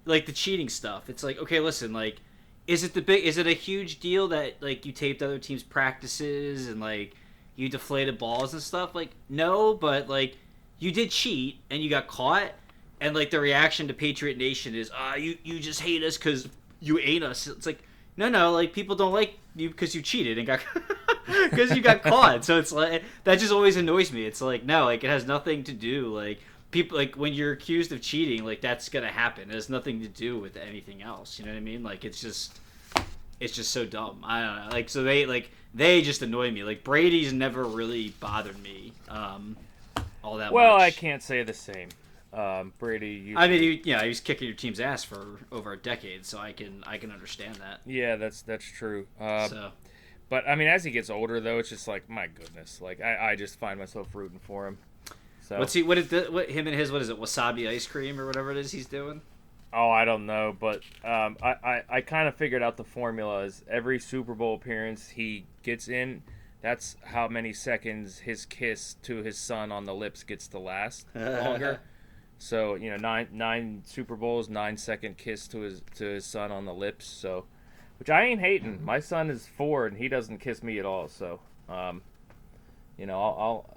like the cheating stuff. It's like, okay, listen, like is it the big is it a huge deal that like you taped other teams practices and like you deflated balls and stuff? Like no, but like you did cheat and you got caught and like the reaction to Patriot Nation is, ah, you you just hate us because you ate us. It's like, no, no, like people don't like you because you cheated and got <laughs> because you got caught. So it's like that just always annoys me. It's like no, like it has nothing to do like people like when you're accused of cheating, like that's gonna happen. It has nothing to do with anything else. You know what I mean? Like it's just it's just so dumb. I don't know. Like so they like they just annoy me. Like Brady's never really bothered me. Um, all that well, much. I can't say the same. Um, Brady, you, I mean, he, yeah, he was kicking your team's ass for over a decade, so I can I can understand that. yeah, that's that's true. Uh, so But I mean, as he gets older, though, it's just like my goodness. Like I, I just find myself rooting for him. So what's he? What is the, what him and his? What is it? Wasabi ice cream or whatever it is he's doing? Oh, I don't know, but um, I, I, I kind of figured out the formula is every Super Bowl appearance he gets in, that's how many seconds his kiss to his son on the lips gets to last <laughs> longer. So you know, nine nine Super Bowls, nine second kiss to his to his son on the lips. So, which I ain't hating. My son is four and he doesn't kiss me at all. So, um, you know, I'll, I'll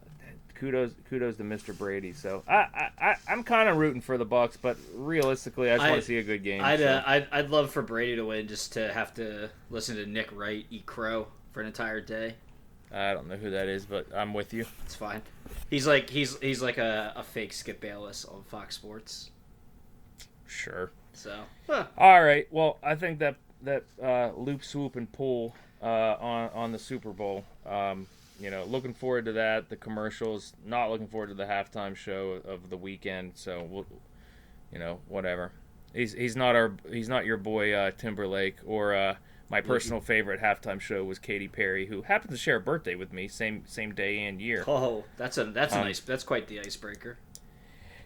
kudos kudos to Mr. Brady. So I I, I I'm kind of rooting for the Bucks, but realistically, I just want to see a good game. I'd, so. uh, I'd I'd love for Brady to win just to have to listen to Nick Wright eat crow for an entire day. I don't know who that is, but I'm with you. It's fine. He's like he's he's like a, a fake Skip Bayless on Fox Sports. Sure. So huh. All right. Well, I think that that uh, loop, swoop, and pull uh, on on the Super Bowl. Um, you know, looking forward to that. The commercials. Not looking forward to the halftime show of the weekend. So we'll, you know, whatever. He's he's not our he's not your boy uh, Timberlake or uh, my personal favorite halftime show was Katy Perry, who happens to share a birthday with me, same same day and year. oh that's a that's a Um, nice that's quite the icebreaker.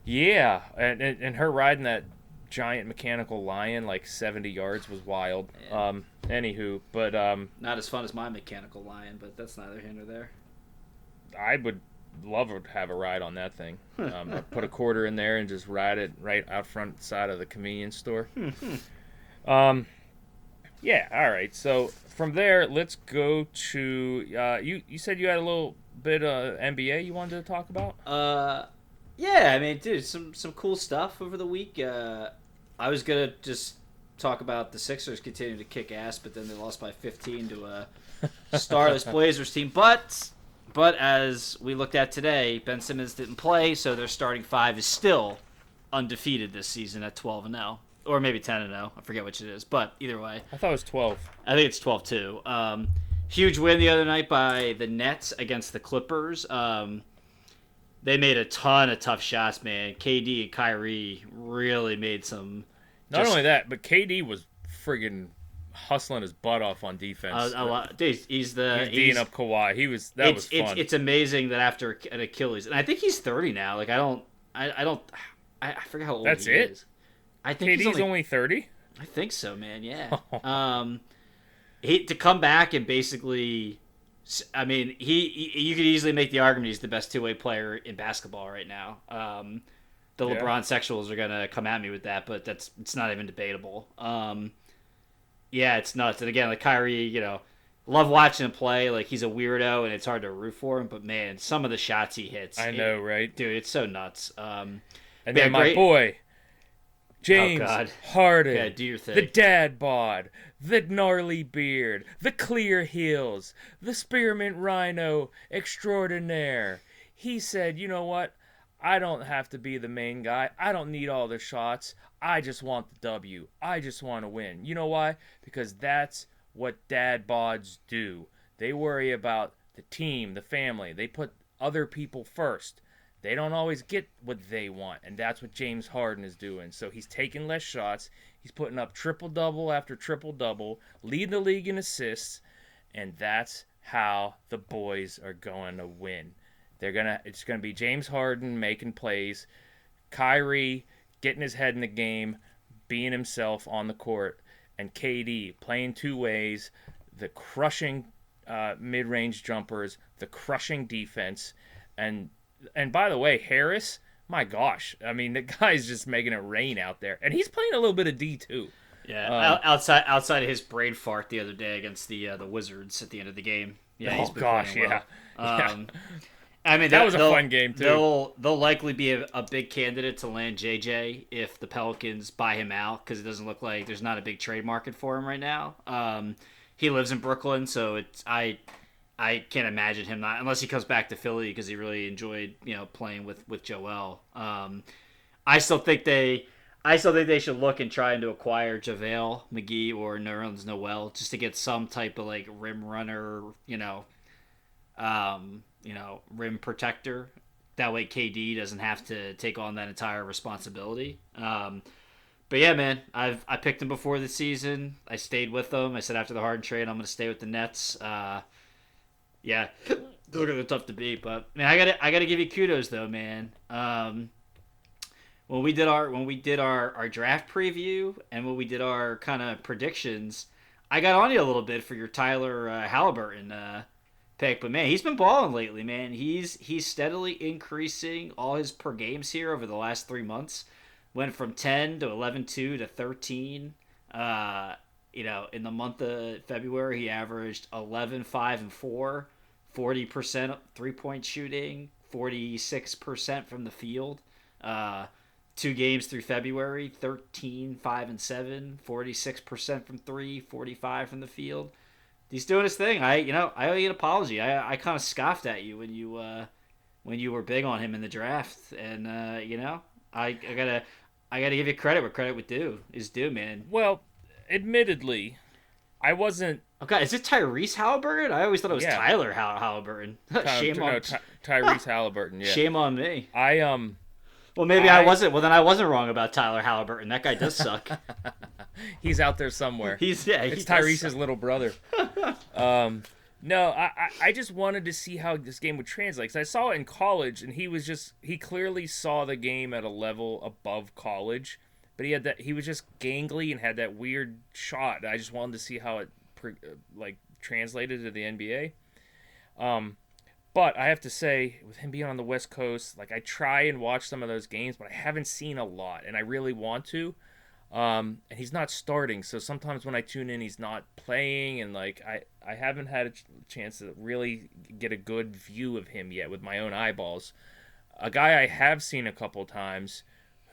Yeah, and, and and her riding that giant mechanical lion like 70 yards was wild. Yeah. Um, anywho, but um, Not as fun as my mechanical lion, but that's neither here nor there. I would love to have a ride on that thing. <laughs> Um, put a quarter in there and just ride it right out front side of the convenience store. um, yeah, all right. So from there, let's go to uh, you. You said you had a little bit of NBA you wanted to talk about. Uh, yeah, I mean, dude, some some cool stuff over the week. Uh, I was gonna just talk about the Sixers continuing to kick ass, but then they lost by 15 to a <laughs> starless Blazers team. But but as we looked at today, Ben Simmons didn't play, so their starting five is still undefeated this season at 12 and 0, or maybe 10 and 0. I forget which it is, but either way. I thought it was 12. I think it's 12 too. Um, huge win the other night by the Nets against the Clippers. Um, they made a ton of tough shots, man. KD and Kyrie really made some. Not just- only that, but KD was friggin' hustling his butt off on defense. A, a lot, dude, he's the He's he's, up Kawhi. He was that it's, was it's fun. it's amazing that after an Achilles, and I think he's 30 now. Like I don't, I, I don't, I, I forget how old That's it? is. I think KD's he's only, only thirty. I think so, man. Yeah. <laughs> <laughs> um, he to come back and basically, I mean, he, he you could easily make the argument he's the best two way player in basketball right now. Um, the Yeah. LeBron sexuals are gonna come at me with that, but that's it's not even debatable. Um, yeah, it's nuts. And again, like Kyrie, you know, love watching him play. Like he's a weirdo, and it's hard to root for him. But man, some of the shots he hits, I it- know, right? dude, it's so nuts. Um, And Yeah, then my great- boy, James oh, God. Harden, yeah, do your the thing. dad bod, the gnarly beard, the clear heels, the spearmint rhino extraordinaire. He said, "You know what? I don't have to be the main guy. I don't need all the shots. I just want the W. I just want to win. You know why? Because that's what dad bods do. They worry about the team, the family. They put other people first. They don't always get what they want, and that's what James Harden is doing. So he's taking less shots. He's putting up triple double after triple double, leading the league in assists, and that's how the boys are going to win. They're gonna. It's gonna be James Harden making plays, Kyrie getting his head in the game, being himself on the court, and KD playing two ways, the crushing uh, mid-range jumpers, the crushing defense, and and by the way, Harris, my gosh, I mean <laughs> the guy's just making it rain out there, and he's playing a little bit of D too. Yeah, Um, outside outside of his brain fart the other day against the uh, the Wizards at the end of the game. Yeah, Oh, gosh, well. <laughs> yeah. Um, I mean, That was a fun game, too. They'll they'll likely be a, a big candidate to land JJ if the Pelicans buy him out because it doesn't look like there's not a big trade market for him right now. Um, he lives in Brooklyn, so it's I I can't imagine him not unless he comes back to Philly because he really enjoyed you know playing with with Joel. Um, I still think they. I still think they should look and trying to acquire JaVale McGee or Nerlens Noel just to get some type of like rim runner, you know, um, you know, rim protector. That way KD doesn't have to take on that entire responsibility. Um, but yeah, man, I've I picked him before the season. I stayed with them. I said after the Harden trade, I'm going to stay with the Nets. Uh, yeah, they're going tough to beat, but man, I got to I got to give you kudos though, man. Um, when we did our when we did our our draft preview and when we did our kind of predictions, I got on you a little bit for your Tyler uh, Halliburton uh, pick, but man, he's been balling lately, man. He's he's steadily increasing all his per games here over the last three months. Went from ten to 11-2 to thirteen. Uh, you know, in the month of February, he averaged 11, 5, and 4, 40% three point shooting, 46% from the field. Uh, two games through February 13, 5, and 7, 46% from three, 45 from the field. He's doing his thing. I, you know, I owe you an apology. I, I kind of scoffed at you when you, uh, when you were big on him in the draft, and uh, you know, I, I gotta, I gotta give you credit where credit would due is due, man. Well, admittedly, I wasn't. Okay, is it Tyrese Halliburton? I always thought it was Yeah. Tyler Hall- Halliburton. <laughs> Ty- shame no, on, Ty- <laughs> Tyrese Halliburton. Yeah, shame on me. I um, Well, maybe I, I- wasn't. Well, then I wasn't wrong about Tyler Halliburton. That guy does suck. <laughs> he's out there somewhere. He's yeah. it's Tyrese's suck. little brother. um, no, I, I I just wanted to see how this game would translate. Cause I saw it in college, and he was just he clearly saw the game at a level above college, but he had that he was just gangly and had that weird shot. I just wanted to see how it uh, like translated to the NBA. Um, but I have to say, with him being on the West Coast, like I try and watch some of those games, but I haven't seen a lot, and I really want to. Um, and he's not starting, so sometimes when I tune in, he's not playing, and like I, I haven't had a ch- chance to really get a good view of him yet with my own eyeballs. A guy I have seen a couple times,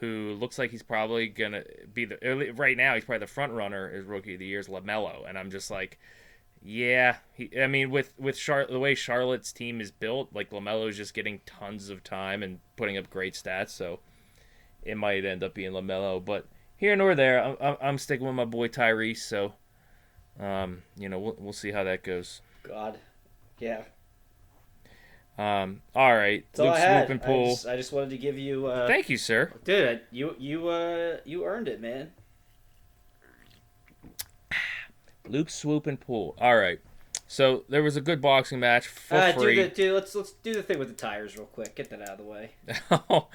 who looks like he's probably gonna be the right now. He's probably the front runner as rookie of the year is Lamelo, and I'm just like, yeah. He, I mean, with with Char- the way Charlotte's team is built, like Lamelo's just getting tons of time and putting up great stats, so it might end up being Lamelo. But here nor there, I'm, I'm- I'm sticking with my boy Tyrese. So, um, you know, we'll we'll see how that goes. God, yeah. Um, all right, That's Luke I had. Swoop and I just, I just wanted to give you. Uh, Thank you, sir. dude, you you uh you earned it, man. <sighs> Luke Swoop and Pool. All right. So there was a good boxing match for Uh, do free. the do let's let's do the thing with the tires real quick. Get that out of the way. <laughs> all,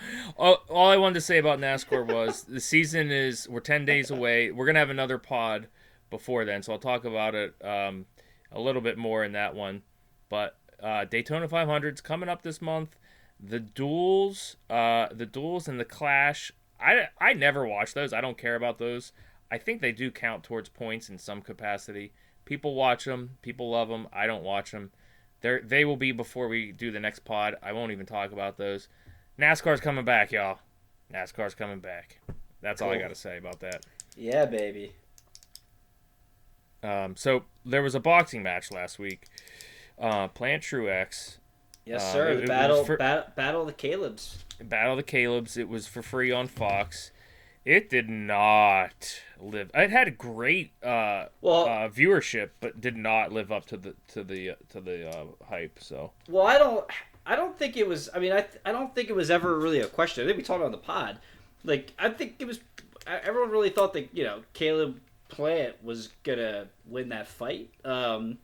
all I wanted to say about NASCAR was <laughs> the season is we're ten days away. We're gonna have another pod before then, so I'll talk about it um, a little bit more in that one. But uh, Daytona 500's coming up this month. The duels, uh, the duels and the clash. I I never watch those. I don't care about those. I think they do count towards points in some capacity. People watch them. People love them. I don't watch them. They they will be before we do the next pod. I won't even talk about those. NASCAR's coming back, y'all. NASCAR's coming back. That's all I got to say about that. Yeah, baby. Um, so there was a boxing match last week. Uh, Plant Truax, Yes, Uh, sir. it battle for- bat, battle of the Caleb's. Battle of the Caleb's. It was for free on Fox. It did not live. It had great uh, Well, uh, viewership, but did not live up to the to the to the uh, hype. So Well, I don't. I don't think it was. I mean, I. I don't think it was ever really a question. I think we talked on the pod. Like, I think it was. Everyone really thought that you know Caleb Plant was gonna win that fight. Um,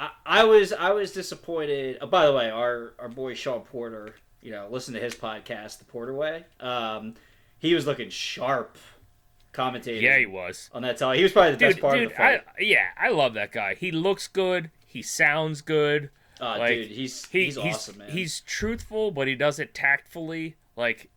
I, I was. I was disappointed. Oh, by the way, our our boy Shawn Porter. You know, listen to his podcast, The Porter Way. Um, he was looking sharp, commentating. yeah, he was. on that tell. He was probably the Dude, best part dude, of the fight. I, yeah, I love that guy. He looks good. He sounds good. oh, like, dude, he's He, he's awesome, man. He's truthful, but he does it tactfully. Like,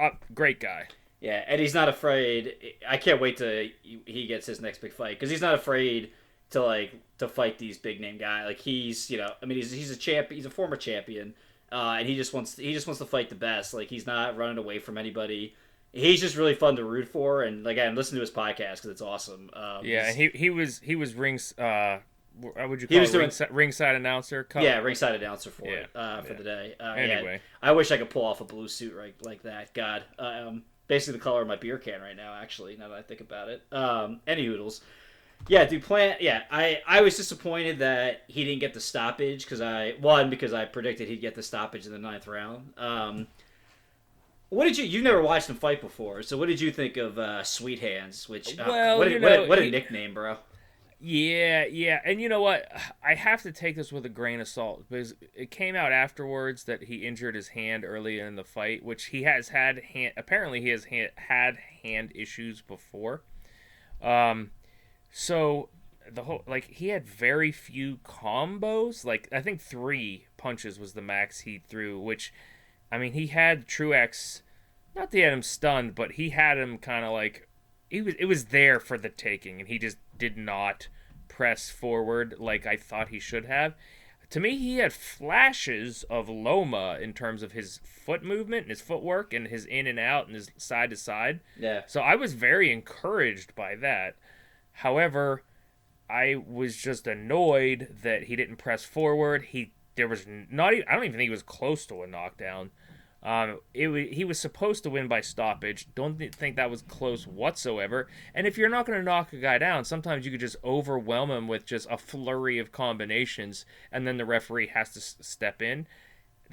uh, great guy. Yeah, and he's not afraid. I can't wait to he gets his next big fight because he's not afraid to like to fight these big name guys. Like he's you know, I mean he's he's a champ. He's a former champion, uh, and he just wants he just wants to fight the best. Like he's not running away from anybody. He's just really fun to root for, and like again, listen to his podcast because it's awesome. Um, Yeah, he he was he was rings. Uh, what would you He was it? doing- ringside, ringside announcer. Yeah, ringside announcer for Yeah, it uh, for yeah. the day. Uh, Anyway. yeah, I wish I could pull off a blue suit right like that. God, um, basically the color of my beer can right now. Actually, now that I think about it. Um, any hoodles. Yeah, dude. Plant. Yeah, I I was disappointed that he didn't get the stoppage because I one because I predicted he'd get the stoppage in the ninth round. Um, what did you? You've never watched him fight before, so what did you think of uh, Sweet Hands? Which uh, Well, what, a, you what, a, know, what a he- nickname, bro. Yeah, yeah, and you know what? I have to take this with a grain of salt because it came out afterwards that he injured his hand early in the fight, which he has had hand. Apparently, he has hand, had hand issues before. Um, so the whole like he had very few combos. Like I think three punches was the max he threw, which, I mean, he had Truax. Not that he had him stunned, but he had him kind of like he was it was there for the taking and he just did not press forward like I thought he should have. To me, he had flashes of Loma in terms of his foot movement and his footwork and his in and out and his side to side. Yeah. So I was very encouraged by that. However, I was just annoyed that he didn't press forward. He there was not even, I don't even think he was close to a knockdown. Um, it he was supposed to win by stoppage. Don't think that was close whatsoever. And if you're not going to knock a guy down, sometimes you could just overwhelm him with just a flurry of combinations, and then the referee has to s- step in.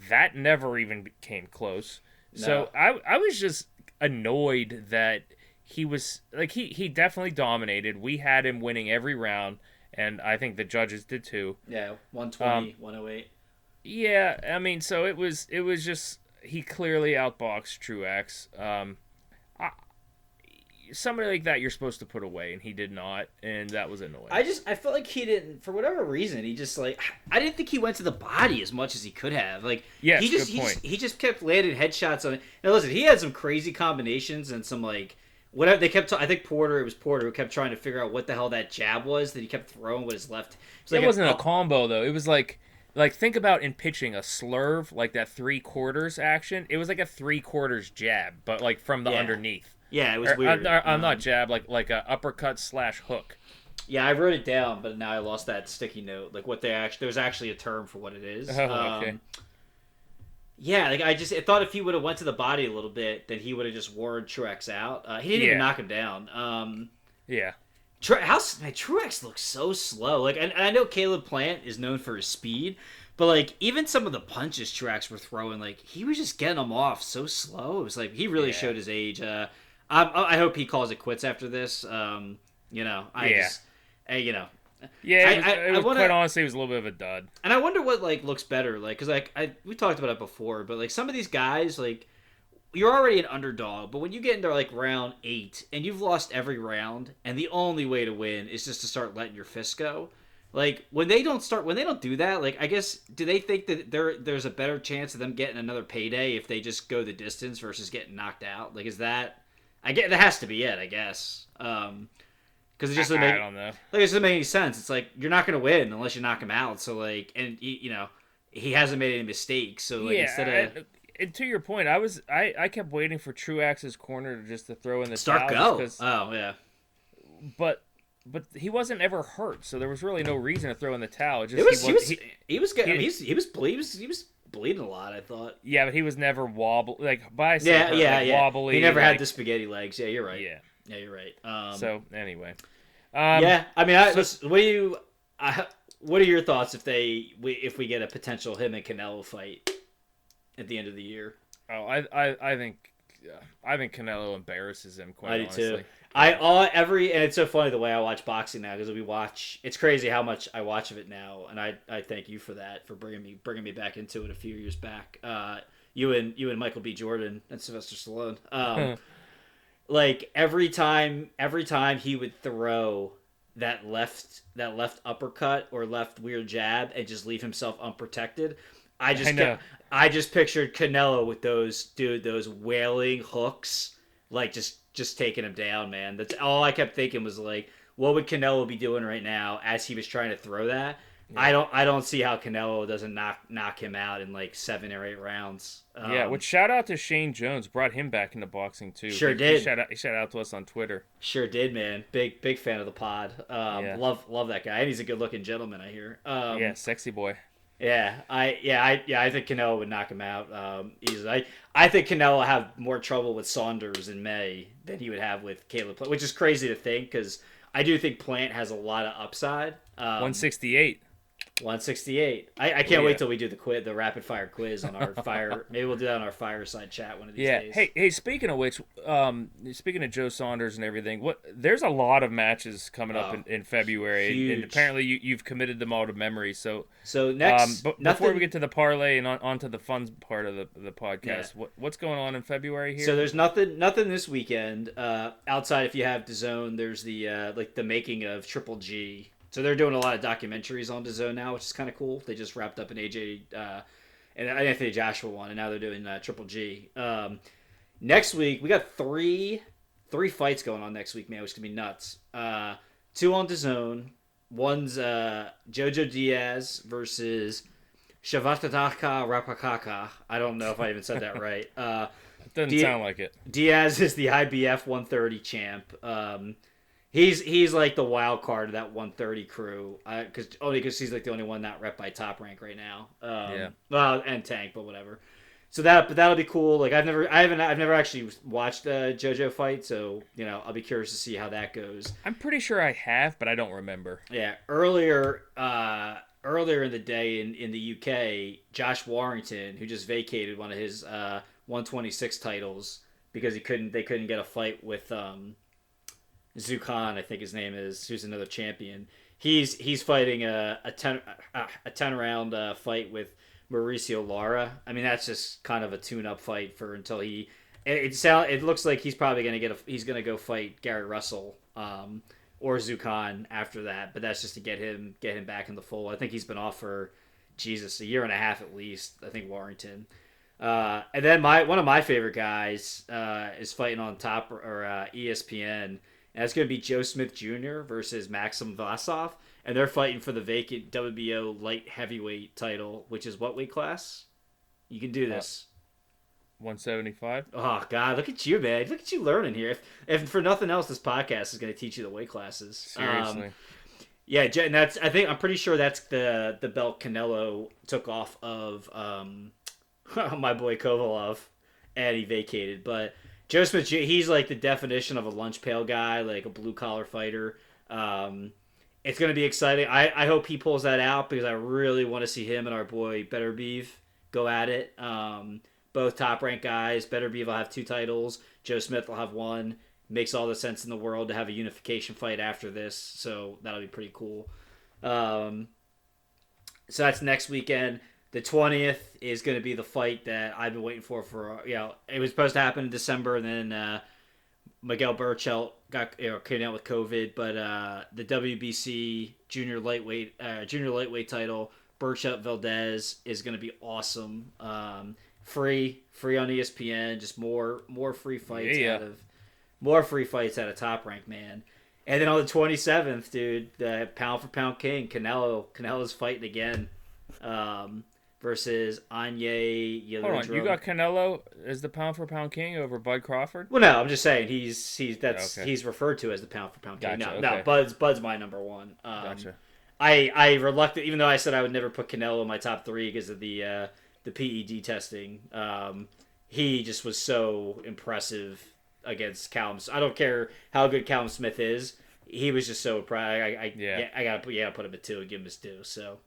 That never even came close. So I I was just annoyed that he was like he he definitely dominated. We had him winning every round, and I think the judges did too. Yeah, 120, 108. Yeah, I mean, so it was it was just he clearly outboxed Truax. Um, I, somebody like that you're supposed to put away, and he did not, and that was annoying. I just I felt like he didn't for whatever reason he just like I didn't think he went to the body as much as he could have like yeah, he just, he just, he just kept landing headshots on it. Now listen, he had some crazy combinations and some like whatever they kept. I think Porter it was Porter who kept trying to figure out what the hell that jab was that he kept throwing with his left. It was it like wasn't a up- combo though. It was like like think about in pitching a slurve like that three quarters action. It was like a three quarters jab, but like from the Yeah. underneath. Yeah, it was Or, uh, weird. I'm, I'm Um, not mm-hmm. jab, like like a uppercut slash hook. Yeah, I wrote it down, but now I lost that sticky note. Like what they actually there's actually a term for what it is. Oh, okay. Um, Yeah, like I just I thought if he would have went to the body a little bit, then he would have just worn Truax out. Uh, he didn't even knock him down. Um, Yeah. Tru- how man, Truax looks so slow. Like, and, and I know Caleb Plant is known for his speed, but like even some of the punches Truax were throwing, like he was just getting them off so slow. It was like he really Yeah. showed his age. Uh, I, I hope he calls it quits after this. Um, you know, I Yeah. just, you know, Yeah, I- it was, I- it I was wanna- quite honestly, it was a little bit of a dud. and I wonder what like looks better, like because like I we talked about it before, but like some of these guys, like you're already an underdog, but when you get into like round eight and you've lost every round, and the only way to win is just to start letting your fist go. Like when they don't start, when they don't do that, like I guess do they think that there there's a better chance of them getting another payday if they just go the distance versus getting knocked out? Like is that? I get that has to be it, I guess. Um, because it just doesn't I, make don't know. like it doesn't make any sense. It's like you're not gonna win unless you knock him out. So like, and y- you know, he hasn't made any mistakes. So like yeah, instead of and, and to your point, I was I, I kept waiting for True Truax's corner just to throw in the start towel go, oh yeah, but but he wasn't ever hurt, so there was really no reason to throw in the towel. It just it was he he was, was he- he was getting. I mean, he- he's, he was he was he was bleeding a lot. I thought. yeah, but he was never wobble like by Yeah, yeah, like, yeah. wobbly. he never like, had the spaghetti legs. Yeah, you're right. Yeah. Yeah, you're right. Um, So anyway, um, yeah, I mean, I, listen, what do you? I, what are your thoughts if they we, if we get a potential him and Canelo fight at the end of the year? Oh, I I I think uh, I think Canelo embarrasses him quite I do honestly. too. I all every and it's so funny the way I watch boxing now because we watch. It's crazy how much I watch of it now, and I I thank you for that for bringing me bringing me back into it a few years back. Uh, you and you and Michael B. Jordan and Sylvester Stallone. Um, <laughs> like every time every time he would throw that left that left uppercut or left weird jab and just leave himself unprotected. I just I know. I just pictured Canelo with those dude those wailing hooks like just just taking him down, man. That's all I kept thinking was like, what would Canelo be doing right now as he was trying to throw that? I don't I don't see how Canelo doesn't knock knock him out in like seven or eight rounds. yeah, Um, which shout out to Shane Jones brought him back into boxing too. Sure He- did. He shout out, he shout out to us on Twitter. Sure did, man. Big big fan of the pod. Um, Yeah. Love love that guy, and he's a good looking gentleman. I hear. Um, yeah, sexy boy. yeah. I yeah I yeah I think Canelo would knock him out um, easily. I I think Canelo will have more trouble with Saunders in May than he would have with Caleb, Plant, which is crazy to think because I do think Plant has a lot of upside. Um, 168. 168. I, I can't Yeah. wait till we do the quiz, the rapid fire quiz on our fire. <laughs> maybe we'll do that on our fireside chat one of these Yeah. days. Hey, hey. Speaking of which, um, speaking of Joe Saunders and everything, what there's a lot of matches coming up Oh, in, in February, and- and apparently you, you've committed them all to memory. So, So um, next, but nothing, before we get to the parlay and on, onto the fun part of the the podcast, Yeah. what what's going on in February here? So there's nothing nothing this weekend uh, outside if you have DAZN. There's the uh, like the making of Triple G. So they're doing a lot of documentaries on DAZN now, which is kind of cool. They just wrapped up an AJ uh, and Anthony Joshua one, and now they're doing uh, Triple G. Um, next week we got three three fights going on next week, man, which is gonna be nuts. Uh, two on DAZN. One's uh, Jojo Diaz versus Shavatadaka Rapakaka. I don't know if I even said that <laughs> right. Uh, it doesn't do sound like it. Diaz is the IBF 130 champ. Um, he's he's like the wild card of that 130 crew. Because only because he's like the only one not rep by Top Rank right now. Um, Yeah. Well, and Tank, but whatever. So that but that'll be cool. Like I've never I haven't I've never actually watched a JoJo fight, so you know I'll be curious to see how that goes. I'm pretty sure I have, but I don't remember. Yeah, earlier uh, earlier in the day in, in the UK, Josh Warrington, who just vacated one of his uh, 126 titles because he couldn't they couldn't get a fight with um, Zukan, I think his name is, who's another champion. He's he's fighting a a ten a, ten round uh, fight with Mauricio Lara. I mean that's just kind of a tune up fight for until he. It, it sound it looks like he's probably gonna get a he's gonna go fight Gary Russell. Um, or Zukan after that, but that's just to get him get him back in the fold. I think he's been off for Jesus a year and a half at least. I think Warrington, uh, and then my one of my favorite guys uh, is fighting on top or uh, ESPN, and that's going to be Joe Smith Jr. versus Maxim Vlasov, and they're fighting for the vacant WBO light heavyweight title, which is what weight class? You can do this. 175. Oh God, look at you, man! Look at you learning here. If, if for nothing else, this podcast is going to teach you the weight classes. Um, Seriously. yeah, and that's I think I'm pretty sure that's the the belt Canelo took off of um, <laughs> my boy Kovalev, and he vacated. But Joe Smith, he's like the definition of a lunch pail guy, like a blue collar fighter. Um, it's going to be exciting. I, I hope he pulls that out because I really want to see him and our boy Beterbiev go at it. Um, both top ranked guys. Beterbiev will have two titles. Joe Smith will have one. Makes all the sense in the world to have a unification fight after this, so that'll be pretty cool. Um, so that's next weekend. The twentieth is going to be the fight that I've been waiting for for you know it was supposed to happen in December, and then uh, Miguel Berchelt got you know came out with COVID, but uh, the WBC junior lightweight uh, junior lightweight title Berchelt Valdez is going to be awesome. Um, free free on ESPN, just more more free fights Yeah. out of more free fights out of top rank man. And then on the twenty seventh, dude, the pound for pound king Canelo Canelo's fighting again. Um, versus Anye Hold on, you got Canelo as the pound for pound king over Bud Crawford? Well, no, I'm just saying he's he's that's Okay. he's referred to as the pound for pound king. Gotcha, no, no. Bud's Bud's my number one. Um, Gotcha. I I reluctant, even though I said I would never put Canelo in my top three because of the uh, the PED testing. Um, he just was so impressive against Callum. I don't care how good Callum Smith is. He was just so proud. I, I Yeah. yeah. I gotta put yeah put him at two and give him his due. So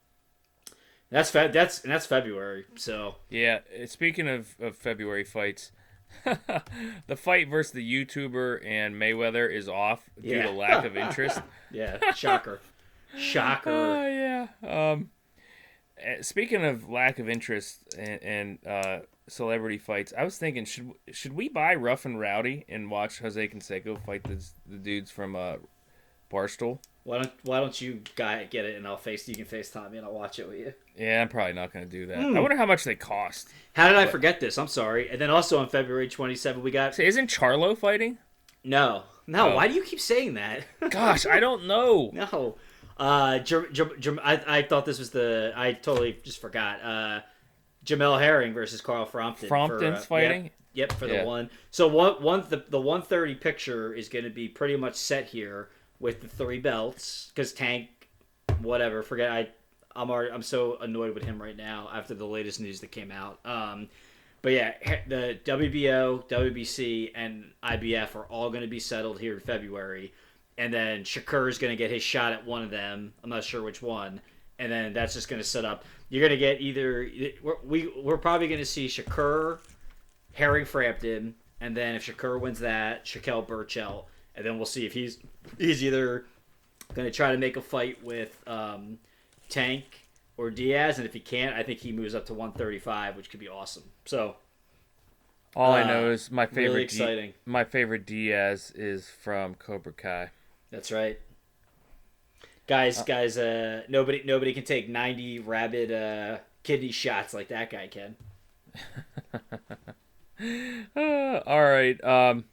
that's fe- that's and that's February. So Yeah, uh, speaking of, of February fights, <laughs> the fight versus the YouTuber and Mayweather is off due Yeah. to lack of <laughs> interest. yeah, shocker, shocker. <laughs> Oh yeah. Um, eh, speaking of lack of interest and, and uh, celebrity fights, I was thinking should should we buy Rough and Rowdy and watch Jose Canseco fight the the dudes from uh, Barstool? Why don't Why don't you guy get it and I'll face you can FaceTime me and I'll watch it with you. Yeah, I'm probably not going to do that. Hmm. I wonder how much they cost. How did I forget this? I'm sorry. And then also on February 27, we got So isn't Charlo fighting? no, no. Oh. Why do you keep saying that? <laughs> Gosh, I don't know. no. Uh, Jer- Jer- Jer- I I thought this was the I totally just forgot. Uh, Jamel Herring versus Carl Frampton. Frampton's uh, fighting? Yep, yep, for Yeah. the one. So one one the the 130 picture is going to be pretty much set here with the three belts because Tank, whatever. Forget I. I'm already, I'm so annoyed with him right now after the latest news that came out. Um, but yeah, the WBO, WBC, and IBF are all going to be settled here in February, and then Shakur is going to get his shot at one of them. I'm not sure which one, and then that's just going to set up. You're going to get either we're, we we're probably going to see Shakur, Harry Frampton, and then if Shakur wins that, Shaquille Berchelt, and then we'll see if he's he's either going to try to make a fight with um, Tank or Diaz, and if he can't, I think he moves up to 135, which could be awesome. So All I Uh, know is my favorite. really exciting. my favorite Diaz is from Cobra Kai. That's right. Guys, guys, uh, nobody, nobody can take ninety rabid uh, kidney shots like that guy can. Uh, <laughs> all right. Um,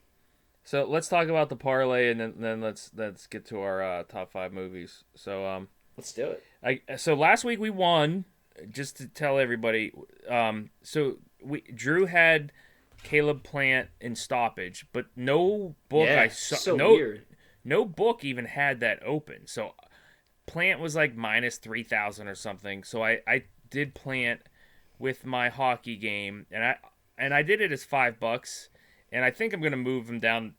so let's talk about the parlay, and then, then let's let's get to our uh, top five movies. So um, Let's do it. I so last week we won. Just to tell everybody, um, so we Drew had Caleb Plant in stoppage, but no book yeah, I saw. so no, weird. no book even had that open. So Plant was like minus three thousand or something. So I I did Plant with my hockey game, and I and I did it as five bucks, and I think I'm gonna move them down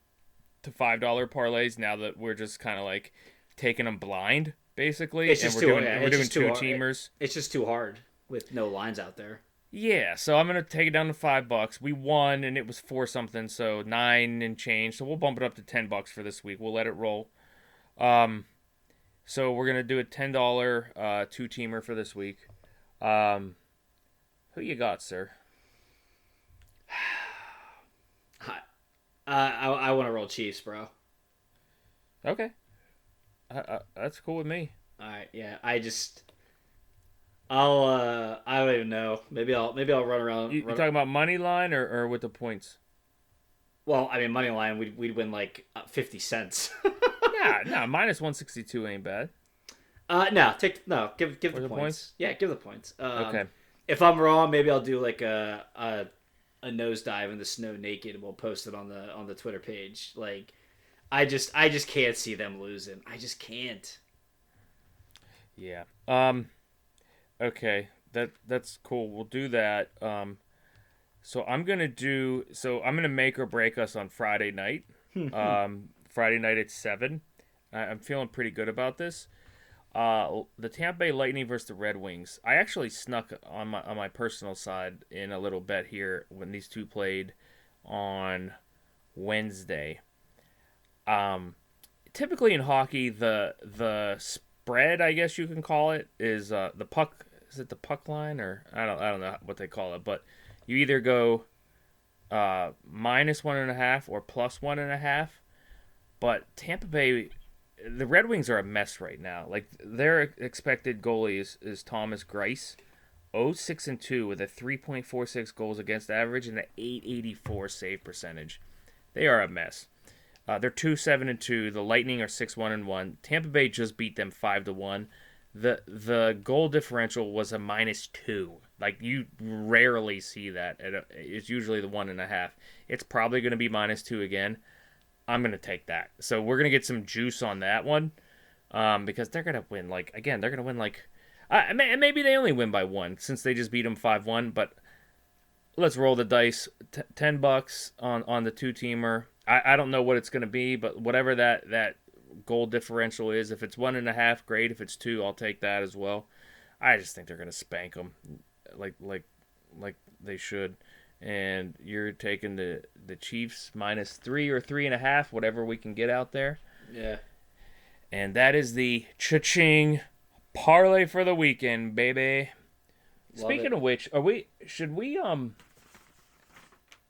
to five dollar parlays now that we're just kind of like taking them blind basically, It's and just we're too- doing we're it's doing just too two hard. teamers. It's just too hard with no lines out there. Yeah, so I'm gonna take it down to five bucks. We won, and it was four something, so nine and change. So we'll bump it up to ten bucks for this week. We'll let it roll. Um, so we're gonna do a ten dollar uh, two teamer for this week. Um, who you got, sir? Uh, I, I want to roll Chiefs, bro. Okay, uh, uh, that's cool with me. All right, yeah. I just, I'll, uh, I don't even know. Maybe I'll, maybe I'll run around. You, run- talking about money line or, or with the points? well, I mean, money line, we'd, we'd win like uh, fifty cents. <laughs> nah, nah. Minus one sixty two ain't bad. uh, no, take no, give give the, the points. points? Yeah, give the points. Um, Okay. If I'm wrong, maybe I'll do like a a, a nosedive in the snow naked, and we'll post it on the on the Twitter page. Like, I just I just can't see them losing. I just can't. Yeah. Um okay. That that's cool. We'll do that. Um so I'm going to do so I'm going to make or break us on Friday night. um Friday night at 7. I, I'm feeling pretty good about this. Uh the Tampa Bay Lightning versus the Red Wings. I actually snuck on my on my personal side in a little bet here when these two played on Wednesday. Um typically in hockey the the spread I guess you can call it is uh, the puck is it the puck line or I don't I don't know what they call it but you either go uh, minus one and a half or plus one and a half but Tampa Bay the Red Wings are a mess right now like their expected goalie is, is Thomas Greiss 06 and 2 with a 3.46 goals against average and an 884 save percentage they are a mess uh, they're two seven and two. The Lightning are six one and one. Tampa Bay just beat them five to one. The the goal differential was a minus two. Like you rarely see that. It's usually the one and a half. It's probably going to be minus two again. I'm to take that. So we're to get some juice on that one, um, because they're to win. Like again, they're to win like, uh, maybe they only win by one since they just beat them five one. But let's roll the dice. T- Ten bucks on on the two teamer. I, I don't know what it's to be, but whatever that that goal differential is, if it's one and a half, great. If it's two, I'll take that as well. I just think they're to spank them, like like like they should. And you're taking the the Chiefs minus three or three and a half, whatever we can get out there. Yeah. And that is the cha-ching parlay for the weekend, baby. Love Speaking it. of which, are we should we um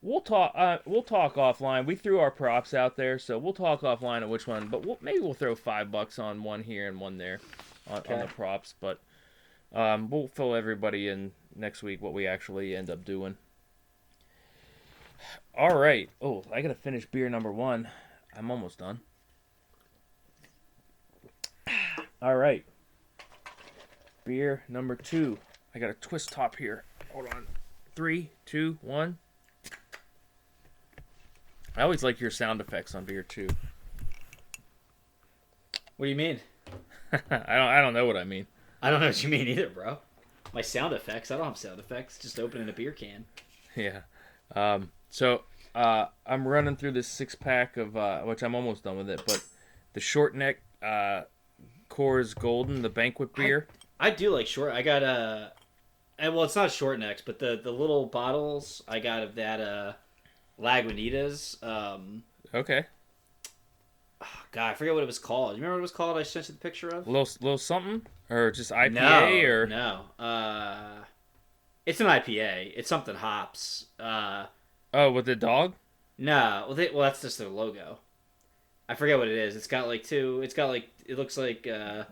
we'll talk uh we'll talk offline. We threw our props out there, so we'll talk offline on which one, but we'll, maybe we'll throw 5 bucks on one here and one there on, on the props, but um we'll fill everybody in next week what we actually end up doing. All right. Oh, I got to finish beer number 1. I'm almost done. All right. Beer number two. I got a twist top here. Hold on. Three, two, one. I always like your sound effects on beer too. What do you mean? <laughs> I don't. I don't know what I mean. I don't know what you mean either, bro. My sound effects. I don't have sound effects. Just opening a beer can. <laughs> Yeah. Um. So, uh, I'm running through this six pack of uh, which I'm almost done with it, but the short neck uh, Coors Golden, the banquet beer. I do like short. I got a, and well, it's not short necks, but the the little bottles I got of that uh, Lagunitas. Um, Okay. God, I forget what it was called. You remember what it was called? I sent you the picture of. Little little something or just IPA no, or no. Uh, it's an IPA. It's something hops. Uh, oh with the dog. no, well, they, well, that's just their logo. I forget what it is. It's got like two. It's got like it looks like uh,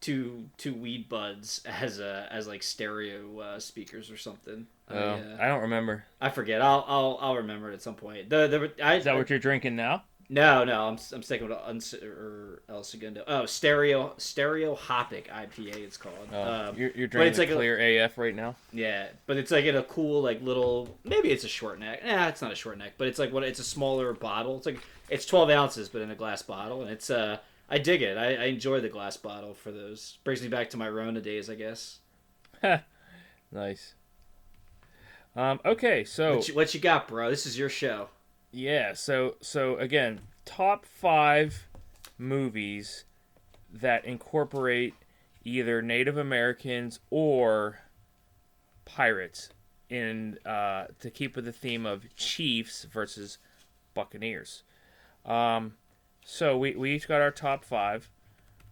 two two weed buds as uh, as like stereo uh, speakers or something. I, Oh, uh, I don't remember. I forget. I'll I'll I'll remember it at some point. The the I, Is that what you're drinking now? No no I'm I'm sticking with uns or El Segundo. Oh, stereo stereo hopic IPA. It's called. Oh, um, you're, you're drinking like a- clear AF right now. Yeah, but it's like in a cool like little maybe it's a short neck. Nah, it's not a short neck, but it's like what it's a smaller bottle. It's like it's twelve ounces, but in a glass bottle, and it's uh I dig it. I, I enjoy the glass bottle for those. Brings me back to my Rona days, I guess. <laughs> Nice. Um, okay, so What you, what you got, bro? This is your show. Yeah, so so again, top five movies that incorporate either Native Americans or pirates in uh, to keep with the theme of Chiefs versus Buccaneers. Um, so we, we each got our top five.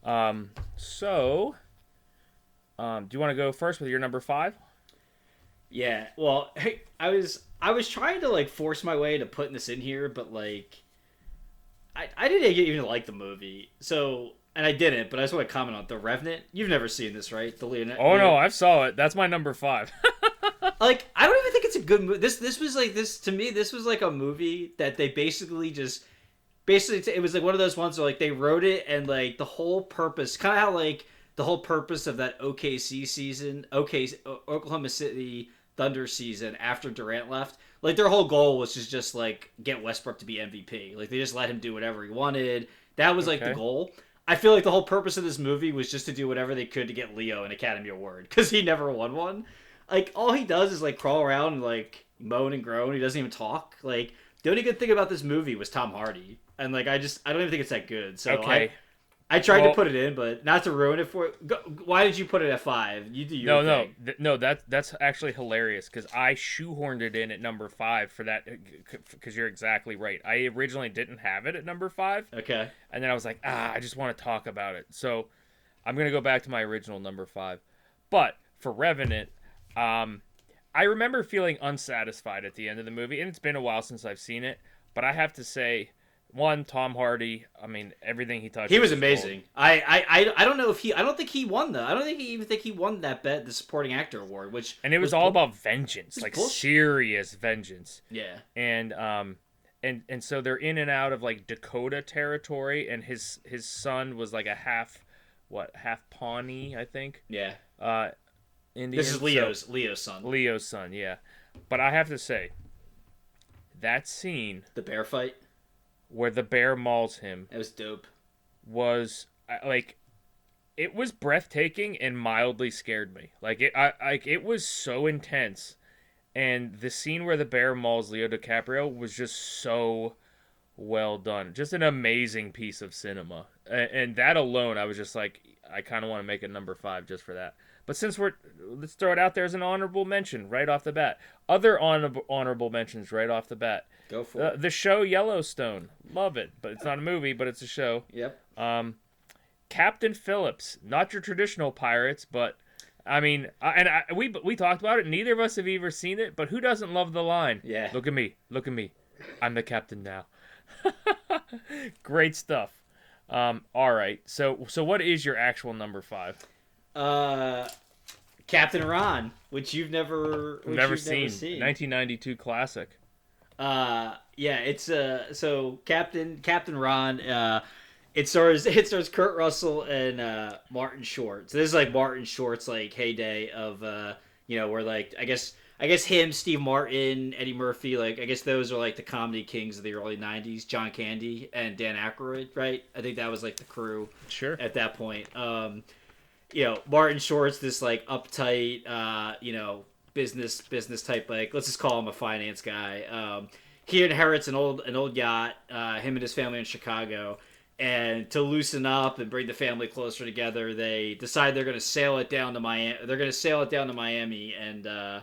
Um, so um, do you want to go first with your number five? Yeah. Well, hey, <laughs> I was I was trying to like force my way to putting this in here, but like I I didn't even like the movie. So and I didn't, but I just want to comment on the Revenant. You've never seen this, right? The Leonardo. Oh no, I saw it. That's my number five. <laughs> like I don't even think it's a good movie. This this was like this to me. This was like a movie that they basically just basically it was like one of those ones where like they wrote it and like the whole purpose, kind of how like the whole purpose of that OKC season, OK Oklahoma City Thunder season after Durant left. Like their whole goal was to just like get Westbrook to be MVP. Like they just let him do whatever he wanted. That was like the goal. I feel like the whole purpose of this movie was just to do whatever they could to get Leo an Academy Award because he never won one. Like all he does is like crawl around and like moan and groan. He doesn't even talk. Like the only good thing about this movie was Tom Hardy, and like I just I don't even think it's that good. So okay. I I tried Well- to put it in, but not to ruin it for. Go, why did you put it at five? You do your No, no, th- no. That that's actually hilarious because I shoehorned it in at number five for that because you're exactly right. I originally didn't have it at number five, Okay. and then I was like, ah, I just want to talk about it. So I'm gonna go back to my original number five. But for Revenant, um, I remember feeling unsatisfied at the end of the movie, and it's been a while since I've seen it. But I have to say, one, Tom Hardy. I mean, everything he touched. He was amazing. I, I, I, I don't know if he. I don't think he won though. I don't think he even think he won that bet, the supporting actor award, which And it was, all bull- about vengeance, like bullshit. serious vengeance. Yeah. and um and and so they're in and out of like Dakota territory and his his son was like a half what half Pawnee I think Yeah. uh Indian This is So- Leo's Leo's son. Leo's son yeah but I have to say that scene The bear fight. Where the bear mauls him It was dope. was uh, like it was breathtaking and mildly scared me. Like it I like it was so intense. And the scene where the bear mauls Leo DiCaprio was just so well done. Just an amazing piece of cinema. And, and that alone I was just like I kind of want to make it number five just for that but since we're let's throw it out there as an honorable mention right off the bat other honorable honorable mentions right off the bat Go for uh, it. the show Yellowstone love it but it's not a movie but it's a show Yep. um, Captain Phillips, not your traditional pirates, but I mean, I- and I, we we talked about it. Neither of us have ever seen it, but who doesn't love the line? Yeah. Look at me, look at me, I'm the captain now. <laughs> Great stuff. Um, all right, so so what is your actual number five? Uh, Captain Ron, which you've never, which never you've seen. Never seen. 1992 classic. Uh, yeah, it's uh, so Captain Captain Ron. Uh, it stars <laughs> it stars Kurt Russell and uh, Martin Short. So this is like Martin Short's like heyday of uh, you know, where like I guess I guess him, Steve Martin, Eddie Murphy, like I guess those are like the comedy kings of the early '90s. John Candy and Dan Aykroyd, right? I think that was like the crew Sure. at that point. Um, you know, Martin Short's this like uptight, uh, you know, business business type. Like, let's just call him a finance guy. Um, he inherits an old an old yacht. Uh, him and his family in Chicago, and to loosen up and bring the family closer together, they decide they're going to sail it down to Miami. They're going to sail it down to Miami and uh,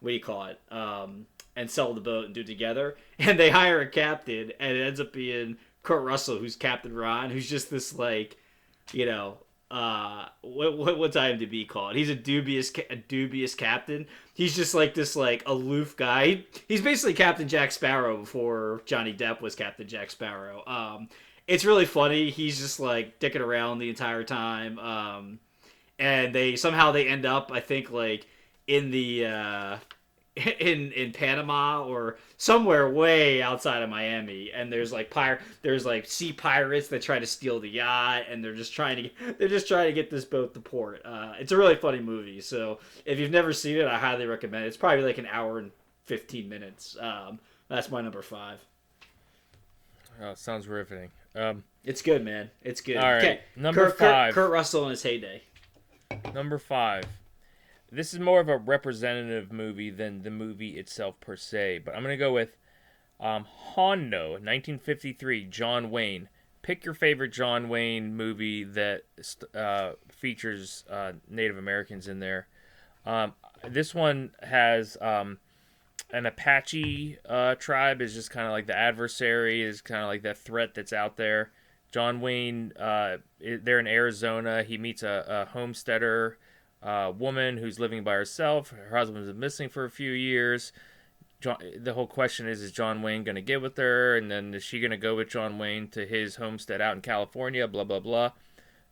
what do you call it? Um, and sell the boat and do it together. <laughs> And they hire a captain, and it ends up being Kurt Russell, who's Captain Ron, who's just this like, you know, uh, what, what what's IMDb called? He's a dubious a dubious captain. He's just like this like aloof guy. He's basically Captain Jack Sparrow before Johnny Depp was Captain Jack Sparrow. Um, it's really funny. He's just like dicking around the entire time. Um, and they somehow they end up, I think, like in the uh, <laughs> in in Panama or somewhere way outside of Miami, and there's like pir- there's like sea pirates that try to steal the yacht, and they're just trying to <laughs> they're just trying to get this boat to port. Uh, it's a really funny movie, so if you've never seen it, I highly recommend it. It's probably like an hour and fifteen minutes. Um, that's my number five. Oh, sounds riveting. Um, It's good, man. It's good. All right, Okay, number Kurt, Kurt- five. Kurt Russell in his heyday. Number five. This is more of a representative movie than the movie itself per se, but I'm gonna go with um, Hondo, 1953, John Wayne. Pick your favorite John Wayne movie that uh, features uh, Native Americans in there. Um, this one has um, an Apache uh, tribe is just kind of like the adversary, is kind of like that threat that's out there. John Wayne, uh, they're in Arizona. He meets a, a homesteader uh, woman who's living by herself. Her husband's been missing for a few years. John, the whole question is: Is John Wayne going to get with her, and then is she going to go with John Wayne to his homestead out in California? Blah blah blah.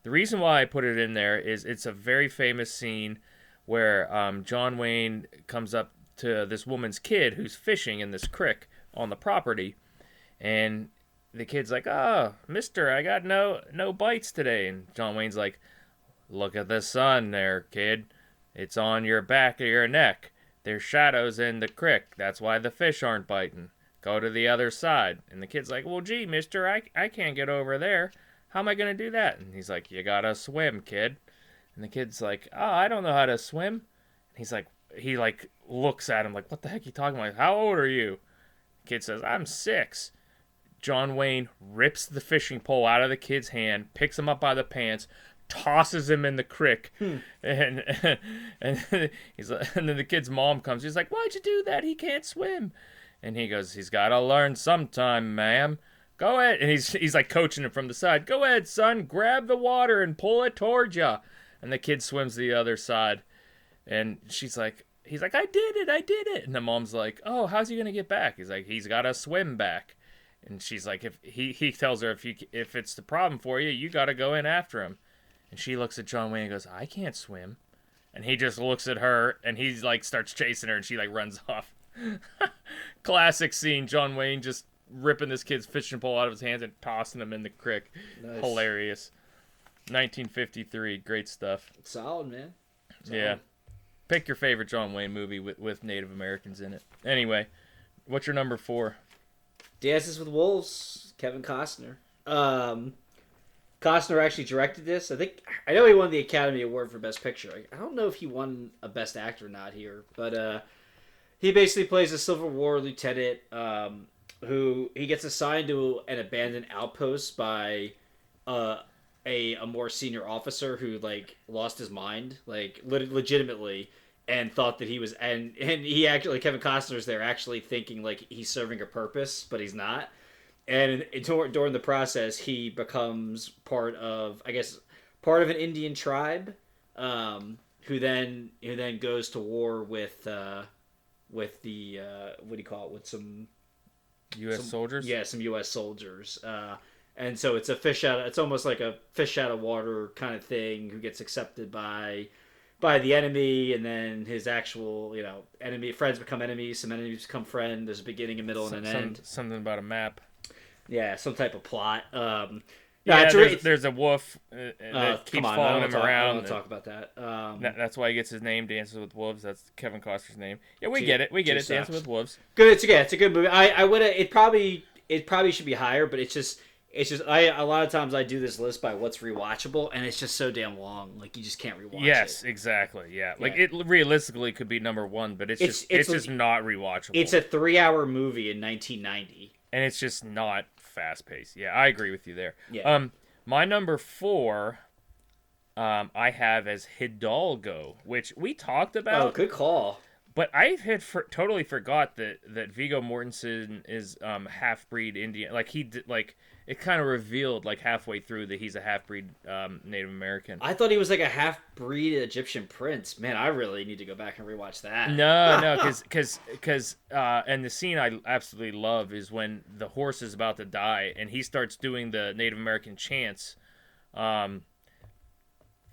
The reason why I put it in there is it's a very famous scene where um, John Wayne comes up to this woman's kid who's fishing in this creek on the property, and the kid's like, "Oh, Mister, I got no no bites today," and John Wayne's like, "Look at the sun, there, kid. It's on your back of your neck. There's shadows in the creek. That's why the fish aren't biting. Go to the other side." And the kid's like, "Well, gee, Mister, I I can't get over there. How am I gonna do that?" And he's like, "You gotta swim, kid." And the kid's like, "Oh, I don't know how to swim." And he's like, he like looks at him like, "What the heck are you talking about? How old are you?" The kid says, "I'm six. John Wayne rips the fishing pole out of the kid's hand, picks him up by the pants, tosses him in the creek, hmm. and <laughs> and he's like, and then the kid's mom comes. He's like, "Why'd you do that? He can't swim." And he goes, "He's got to learn sometime, ma'am. Go ahead." And he's he's like coaching him from the side. "Go ahead, son. Grab the water and pull it towards you." And the kid swims the other side, and she's like, "He's like, I did it, I did it." And the mom's like, "Oh, how's he gonna get back?" He's like, "He's got to swim back." And she's like, "If he he tells her if you if it's the problem for you, you got to go in after him." And she looks at John Wayne and goes, "I can't swim." And he just looks at her and he's like starts chasing her and she like runs <laughs> off. Classic scene. John Wayne just ripping this kid's fishing pole out of his hands and tossing him in the creek. Nice. Hilarious. 1953. Great stuff. Solid, man. Yeah. Pick your favorite John Wayne movie with, with Native Americans in it. Anyway, what's your number four? Dances with Wolves, Kevin Costner. Um, Costner actually directed this. I think I know he won the Academy Award for Best Picture. I, don't know if he won a Best Actor or not here, but uh, he basically plays a Civil War lieutenant um, who he gets assigned to an abandoned outpost by uh, a a more senior officer who like lost his mind, like le- legitimately, and thought that he was and and he actually Kevin Costner's there actually thinking like he's serving a purpose, but he's not. And dur- during the process, he becomes part of I guess part of an Indian tribe, um, who then who then goes to war with uh, with the uh, what do you call it with some U.S. some- soldiers? Yeah, some U.S. soldiers. Uh, and so it's a fish out. Of, It's almost like a fish out of water kind of thing. Who gets accepted by by the enemy, and then his actual you know enemy friends become enemies. Some enemies become friends. There's a beginning, a middle, and an some- end. something about a map. Yeah, some type of plot. Um, Yeah, yeah, there's, there's a wolf uh, uh, that uh, keeps on, following him talk, I don't around. wanna talk about that. Um, That- that's why he gets his name, Dances with Wolves. That's Kevin Costner's name. Yeah, we Two- get it. We get it. Dancing sucks. with Wolves. good. It's yeah, it's a good movie. I I would it probably it probably should be higher, but it's just it's just I a lot of times I do this list by what's rewatchable, and it's just so damn long. Like you just can't rewatch Yes, it. exactly. Yeah, like Yeah. it realistically could be number one, but it's, It's- just it's it's, just like- not rewatchable. It's a three hour movie in 1990. and it's just not fast paced. Yeah, I agree with you there. Yeah. Um, my number four, um, I have as Hidalgo, which we talked about. Oh, good call. But I had for, totally forgot that that Viggo Mortensen is um half breed Indian. Like he did, like it kind of revealed like halfway through that he's a half breed um, Native American. I thought he was like a half breed Egyptian prince. Man, I really need to go back and rewatch that. No, <laughs> no, because because because uh, and the scene I absolutely love is when the horse is about to die and he starts doing the Native American chants, um,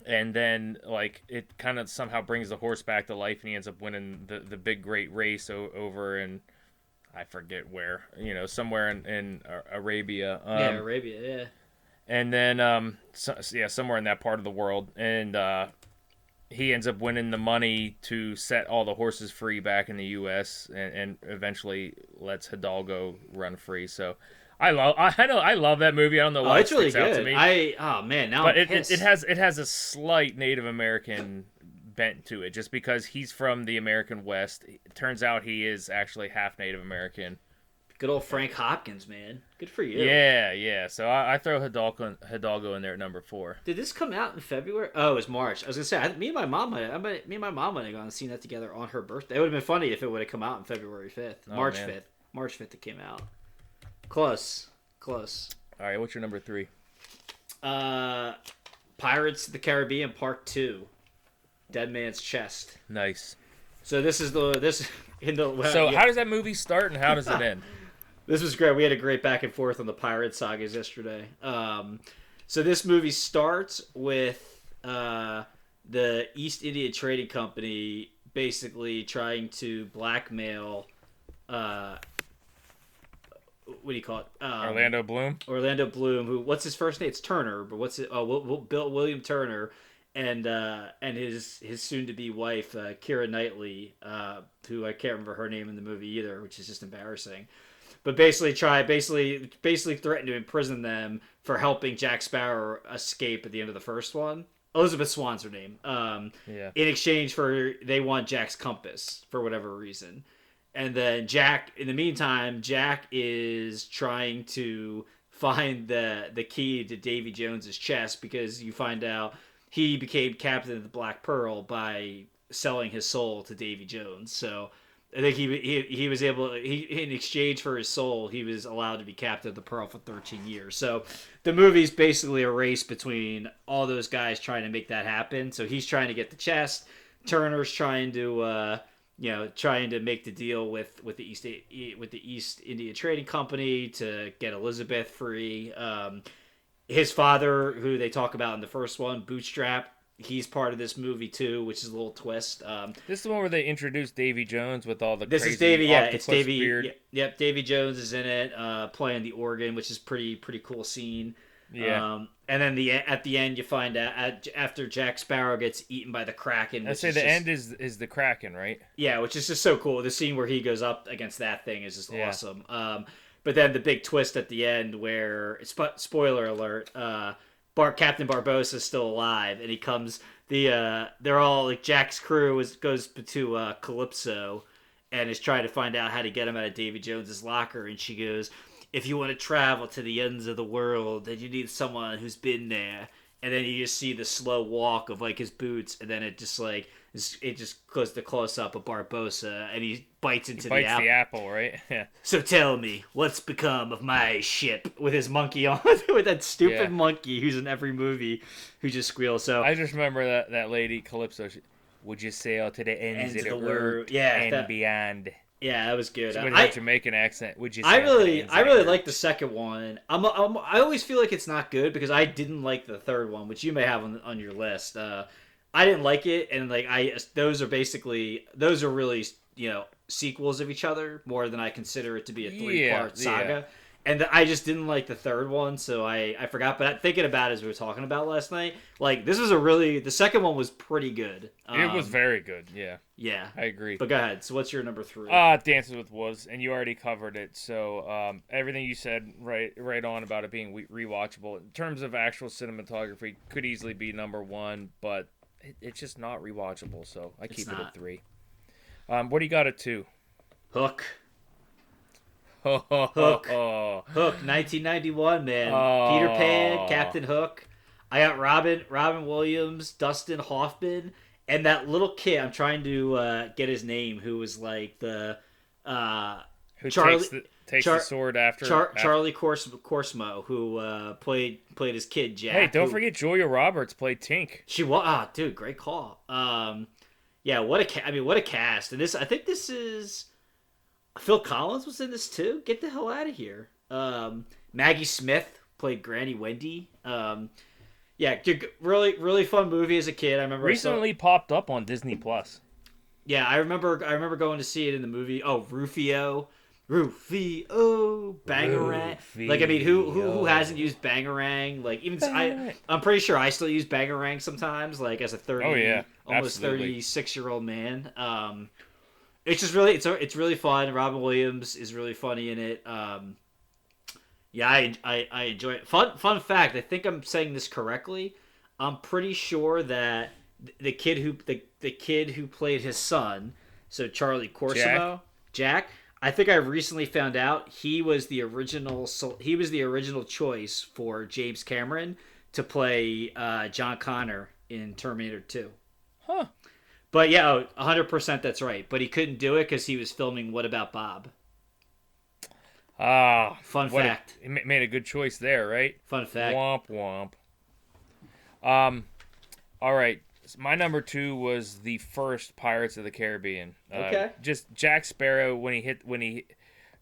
and then like it kind of somehow brings the horse back to life and he ends up winning the the big great race o- over in I forget where you know somewhere in in Arabia. Um, yeah, Arabia. Yeah. and then um so, yeah somewhere in that part of the world and uh he ends up winning the money to set all the horses free back in the U.S. and, and eventually lets Hidalgo run free. So I love I know I love that movie. I don't know Oh, why it's it really sticks out to good. me, I oh man, now but I'm it, it, it has it has a slight Native American bent to it just because he's from the American West. It turns out he is actually half Native American. good old Frank Hopkins, man. Good for you. Yeah, yeah. So I, I throw Hidalgo Hidalgo in there at number four. Did this come out in February? Oh, it was March. I was gonna say, I, me and my mom, might, I might, me and my mom might have gone and seen that together on her birthday. It would have been funny if it would have come out on February fifth, Oh, March fifth, March fifth. It came out. Close, close. All right, what's your number three? Uh, Pirates of the Caribbean Part Two, Dead Man's Chest. Nice. So this is the this <laughs> in the So yeah. how does that movie start and how does it end? <laughs> This was great. We had a great back and forth on the pirate sagas yesterday. Um, so this movie starts with uh, the East India Trading Company basically trying to blackmail. Uh, what do you call it? Um, Orlando Bloom. Orlando Bloom, who what's his first name? It's Turner, but what's it? Oh, Will, Will, Bill William Turner, and uh, and his his soon to be wife, uh, Keira Knightley, uh, who I can't remember her name in the movie either, which is just embarrassing. But basically, try basically basically threaten to imprison them for helping Jack Sparrow escape at the end of the first one. Elizabeth Swann's her name. Um, Yeah. in exchange for they want Jack's compass for whatever reason. And then Jack in the meantime, Jack is trying to find the the key to Davy Jones's chest because you find out he became captain of the Black Pearl by selling his soul to Davy Jones. So I think he he, he was able he in exchange for his soul he was allowed to be captain of the Pearl for 13 years. So the movie's basically a race between all those guys trying to make that happen. So he's trying to get the chest. Turner's trying to uh, you know trying to make the deal with with the East with the East India Trading Company to get Elizabeth free. Um, his father, who they talk about in the first one, Bootstrap, he's part of this movie too, which is a little twist. Um, This is the one where they introduced Davy Jones with all the this crazy is Davy, yeah, it's Davy. beard. y- Yep, Davy Jones is in it, uh, playing the organ, which is pretty pretty cool scene. Yeah. Um, and then the at the end, you find out at, after Jack Sparrow gets eaten by the Kraken. I say the just- end is is the Kraken, right? Yeah, which is just so cool. The scene where he goes up against that thing is just Yeah. awesome. Um, but then the big twist at the end, where spo- spoiler alert, uh, Bar- Captain Barbossa is still alive, and he comes. The uh, they're all like Jack's crew is goes to uh, Calypso, and is trying to find out how to get him out of Davy Jones's locker, and she goes, "If you want to travel to the ends of the world, then you need someone who's been there." And then you just see the slow walk of like his boots, and then it just like it just goes the close up of Barbossa, and he bites into Bites the apple. the apple, right? <laughs> Yeah. So tell me, what's become of my ship with his monkey on, <laughs> with that stupid Yeah. monkey who's in every movie who just squeals. So I just remember that that lady Calypso. She, Would you sail to the ends, Ends of of the, the world world. Yeah, and that- beyond? Yeah, that was good. With I, Jamaican accent. Would you? I sail to the really, I really like the second one. I'm, I'm, I always feel like it's not good because I didn't like the third one, which you may have on, on your list. Uh, I didn't like it, and like I, those are basically those are really you know sequels of each other more than I consider it to be a three part Yeah, saga. And I just didn't like the third one, so I, I forgot. But thinking about it as we were talking about last night, like this was a really the second one was pretty good. It was Um, very good. Yeah, yeah. I agree. But go ahead. So what's your number three? Uh Dances with Wolves, and you already covered it. So um, everything you said right right on about it being rewatchable in terms of actual cinematography could easily be number one, but it, it's just not rewatchable. So I keep it at three. Um, what do you got at two? Hook. Hook. <laughs> Hook, 1991, man. Peter Pan, Oh. Captain Hook. I got Robin, Robin Williams, Dustin Hoffman, and that little kid. I'm trying to uh, get his name, who was like the uh, Who Charlie- takes the takes Char- the sword after, Char- after- Charlie Cors- Korsmo, who uh, played played his kid Jack. Hey, don't who- forget Julia Roberts played Tink. She was ah, dude, great call. Um, yeah, what a ca- I mean, what a cast. And this, I think this is Phil Collins was in this too. Get the hell out of here. Um, Maggie Smith played Granny Wendy. Um, yeah, really, really fun movie as a kid. I remember I saw- Recently popped up on Disney Plus. yeah, I remember. I remember going to see it in the movie. Oh, Rufio. Rufio, Bangarang. Like I mean, who who who hasn't used Bangarang? Like even s- I, Bangarang. I'm pretty sure I still use Bangarang sometimes. Like as a thirty, Oh, yeah, almost thirty six year old man. Um, it's just really it's it's really fun. Robin Williams is really funny in it. Um, yeah, I, I I enjoy it. Fun fun fact. I think I'm saying this correctly. I'm pretty sure that the kid who the, the kid who played his son, so Charlie Corsimo, Jack. I think I recently found out he was the original. He was the original choice for James Cameron to play uh, John Connor in Terminator Two. Huh. But yeah, oh, 100% that's right. But he couldn't do it because he was filming What About Bob? Ah, Fun what a- fact. he made a good choice there, right? Fun fact. Womp womp. Um, all right. So my number two was the first Pirates of the Caribbean. Uh, Okay. Just Jack Sparrow when he hit when he,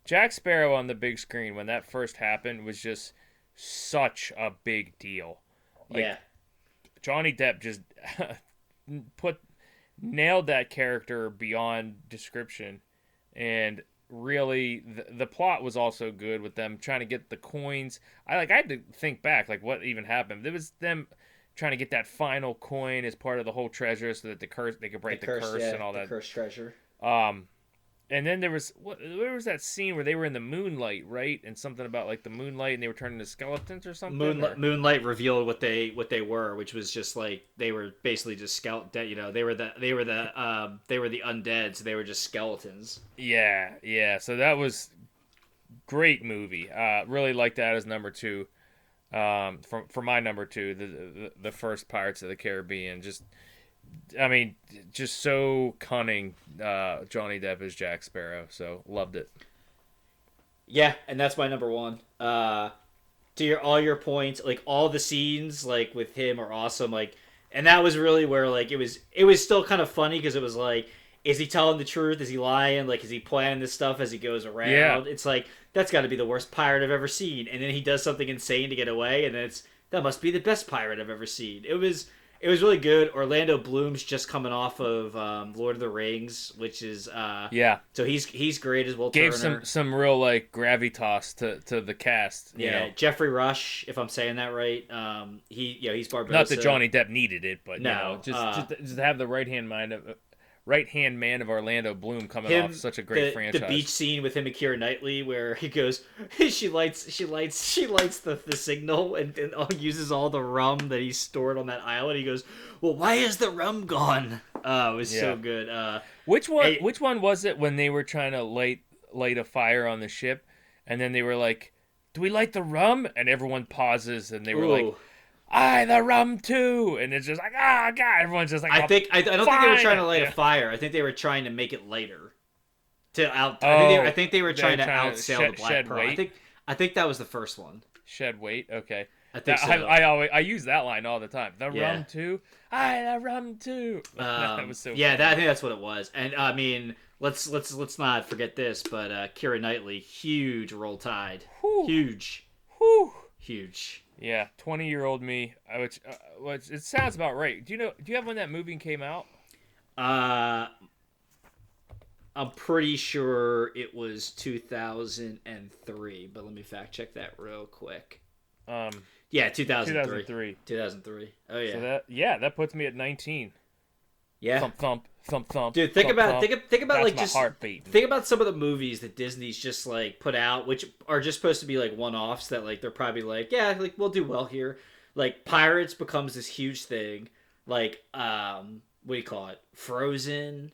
Jack Sparrow on the big screen when that first happened was just such a big deal. Like, yeah. Johnny Depp just <laughs> put nailed that character beyond description, and really the, the plot was also good with them trying to get the coins. I like I had to think back like what even happened. It was them trying to get that final coin as part of the whole treasure so that the curse they could break the, curse, yeah, and all the that. cursed treasure. Um, and then there was what there was that scene where they were in the moonlight, right? And something about like the moonlight, and they were turning into skeletons or something. Moonlight, or- Moonlight revealed what they what they were, which was just like they were basically just skeleton. You know, they were the they were the um, they were the undead, so they were just skeletons. Yeah, yeah. So that was great movie. Uh, really like that as number two. Um, for for my number two, the, the the first Pirates of the Caribbean. Just, I mean, just so cunning. Uh, Johnny Depp as Jack Sparrow. So loved it. Yeah, and that's my number one. Uh, to your all your points, like all the scenes like with him are awesome. Like, and that was really where like it was. It was still kind of funny because it was like, is he telling the truth? Is he lying? Like, is he planning this stuff as he goes around? Yeah. It's like that's got to be the worst pirate I've ever seen. And then he does something insane to get away, and then it's that must be the best pirate I've ever seen. It was. It was really good. Orlando Bloom's just coming off of um, Lord of the Rings, which is uh, Yeah, so he's he's great as well. gave Turner. some some real like gravitas to to the cast. You Yeah, know? Geoffrey Rush, if I'm saying that right. Um, he, yeah, he's Barbossa. Not that Johnny Depp needed it, but No, you know, just uh, just, just have the right hand mind of right hand man of Orlando Bloom coming Him, off such a great the, franchise. The beach scene with him and Keira Knightley, where he goes, <laughs> she lights, she lights, <laughs> she lights the, the signal and, and all- uses all the rum that he stored on that island. He goes, well, why is the rum gone? Oh, it was Yeah. so good. Uh, Which one? Which one was it when they were trying to light light a fire on the ship, and then they were like, "Do we light the rum?" And everyone pauses, and they were like, ooh. "I the rum too," and it's just like, "Ah, God!" Everyone's just like, I "Oh, think I, I don't think they were trying to light Yeah. a fire. I think they were trying to make it lighter. To out, I, think they, Oh, I think they were they're trying to trying to outsail shed- the Black Pearl. I think I think that was the first one. shed weight." Okay, I think That- so. I, I always I use that line all the time. The Yeah. rum too. I the rum too. <laughs> that Um, was so. yeah, funny. that, I think that's what it was. And I mean, let's let's let's not forget this, but uh, Keira Knightley, huge roll tide, Whew. huge, Whew. huge. Yeah, twenty year old me. Which, uh, which it sounds about right. Do you know? Do you have when that movie came out? Uh, I'm pretty sure it was 2003, but let me fact check that real quick. Um, Yeah, 2003. 2003. 2003. Oh yeah, So that yeah, that puts me at 19. yeah. Thump thump thump thump. Dude, think thump, about thump. think think about That's like just heart beating. think about some of the movies that Disney's just like put out, which are just supposed to be like one offs that like they're probably like, yeah, like we'll do well here. Like Pirates becomes this huge thing. Like um what do you call it? Frozen.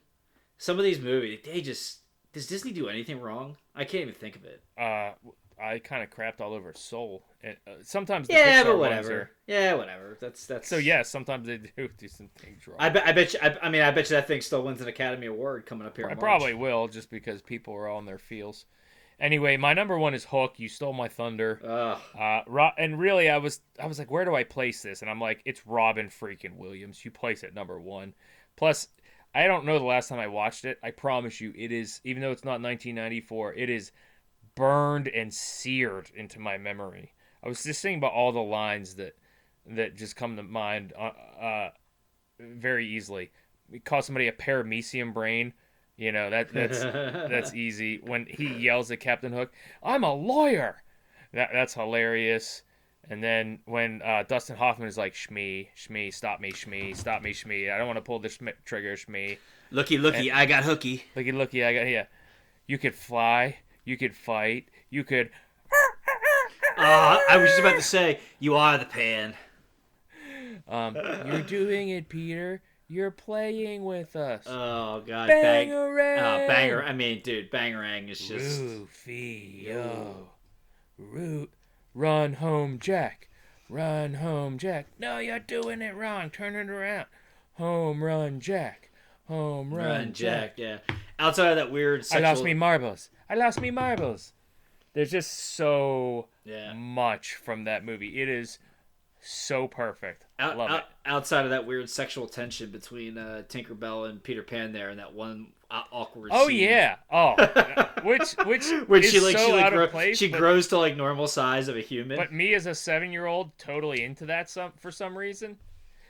Some of these movies, they just does Disney do anything wrong? I can't even think of it. Uh, I kind of crapped all over Soul. Uh, sometimes Yeah, Pixar but whatever. are- Yeah, whatever. That's that's. So yes, sometimes they <laughs> do do some things wrong. I bet. I bet you. I, I mean, I bet you that thing still wins an Academy Award coming up here. I in March. probably will, just because people are on their feels. Anyway, my number one is Hook. You stole my thunder. Uh, Ro- and really, I was I was like, where do I place this? And I'm like, it's Robin freaking Williams. You place it number one. Plus, I don't know the last time I watched it. I promise you, it is even though it's not 1994, it is burned and seared into my memory. I was just thinking about all the lines that that just come to mind uh, uh, very easily. We call somebody a paramecium brain. You know that that's <laughs> that's easy. When he yells at Captain Hook, "I'm a lawyer," that that's hilarious. And then when uh, Dustin Hoffman is like, "Shmee, Shmee, stop me, Shmee, stop me, Shmee. I don't want to pull the Shmee trigger, Shmee." Looky, looky, I got hooky. Looky, looky, I got here. You could fly, you could fight, you could. Uh, I was just about to say, you are the pan. Um, you're doing it, Peter. You're playing with us. Oh god, bang, Bangarang. uh, banger. I mean, dude, bangerang is just. Rufio. Root. Run home, Jack. Run home, Jack. No, you're doing it wrong. Turn it around. Home run, Jack. Home run, Run, Jack. Jack. Yeah. Outside of that weird I lost me marbles. I lost me marbles. There's just so Yeah. much from that movie. It is so perfect. Out, Love out- it. outside of that weird sexual tension between uh, Tinkerbell and Peter Pan, there, and that one awkward. Oh scene. yeah. Oh, <laughs> which which is she like so she like out grow- of place. she but- grows to like normal size of a human. But me as a seven year old, totally into that some for some reason.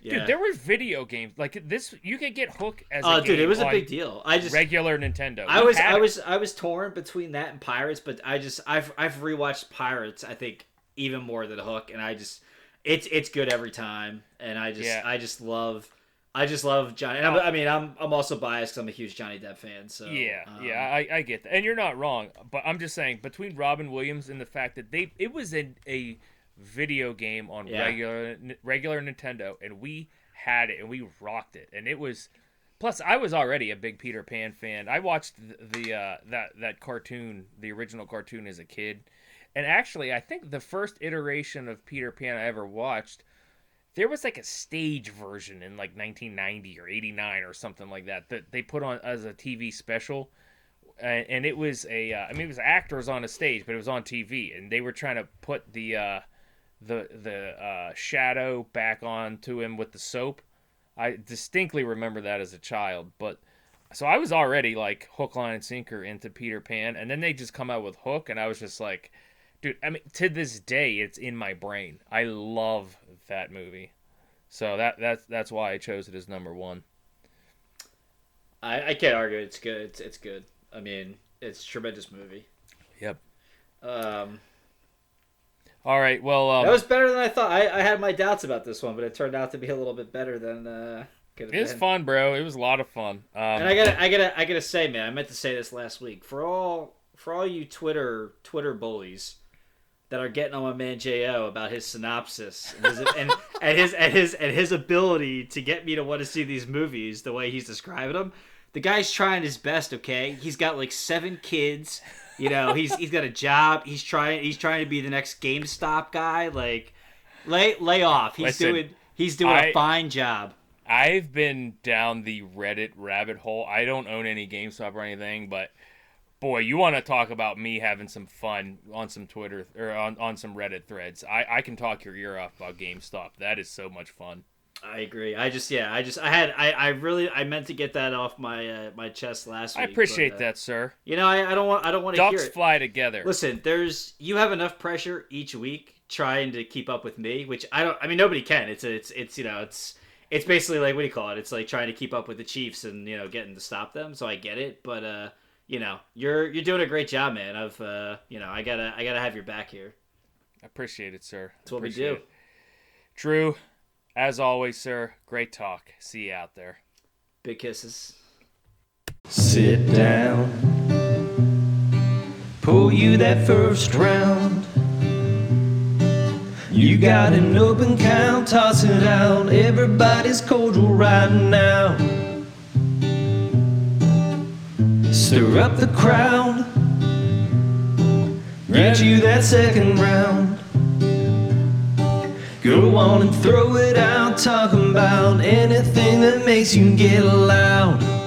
Yeah. Dude, there were video games like this. You could get Hook as a Oh, dude, it was a big deal. I just regular Nintendo. I was I it. was I was torn between that and Pirates, but I just I've I've rewatched Pirates. I think even more than Hook, and I just it's it's good every time, and I just Yeah. I just love I just love Johnny. And I'm, I mean, I'm I'm also biased. 'cause I'm a huge Johnny Depp fan. So Yeah, um, yeah, I, I get that, and you're not wrong. But I'm just saying, between Robin Williams and the fact that they, it was a, a video game on Yeah. regular regular Nintendo, and we had it and we rocked it, and it was. Plus, I was already a big Peter Pan fan. I watched the, the uh, that that cartoon, the original cartoon, as a kid, and actually, I think the first iteration of Peter Pan I ever watched there was like a stage version in like 1990 or 89 or something like that that they put on as a TV special and, and it was a uh, I mean it was actors on a stage but it was on TV and they were trying to put the uh, the the uh, shadow back onto him with the soap I distinctly remember that as a child but so I was already like hook line and sinker into Peter Pan and then they just come out with Hook and I was just like dude i mean to this day it's in my brain i love that movie so that that's that's why i chose it as number one I, I can't argue. It's good. It's, it's good. I mean, it's a tremendous movie. yep Um, all right well um, that was better than I thought. I, I had my doubts about this one, but it turned out to be a little bit better than uh, could have it was fun bro it was a lot of fun um, And I gotta, I gotta, I gotta say, man, I meant to say this last week. For all, for all you Twitter, Twitter bullies that are getting on my man Jo about his synopsis and his, and, and his, and his, and his ability to get me to want to see these movies the way he's describing them. The guy's trying his best. Okay, he's got like seven kids. You know, he's he's got a job. He's trying, he's trying to be the next GameStop guy. Like, lay lay off. He's Listen, doing, he's doing I- a fine job. i've been down the reddit rabbit hole i don't own any gamestop or anything but boy you want to talk about me having some fun on some twitter or on, on some reddit threads I, I can talk your ear off about gamestop that is so much fun I agree. I just yeah, I just I had I, I really I meant to get that off my uh, my chest last week. i appreciate but, uh, that sir You know, I, I don't want I don't want to hear ducks fly together Listen, there's you have enough pressure each week trying to keep up with me, which I don't. I mean, nobody can. It's it's it's you know it's it's basically like what do you call it? It's like trying to keep up with the Chiefs and you know getting to stop them. So I get it, but uh, you know you're you're doing a great job, man. I've uh, you know I gotta I gotta have your back here. I appreciate it, sir. That's what we do. it. Drew, as always, sir, great talk. See you out there. Big kisses. Sit down. Pull you that first round. You got an open count, toss it out. Everybody's cordial right now. Stir up the crowd. Get you that second round. Go on and throw it out, talking about anything that makes you get loud.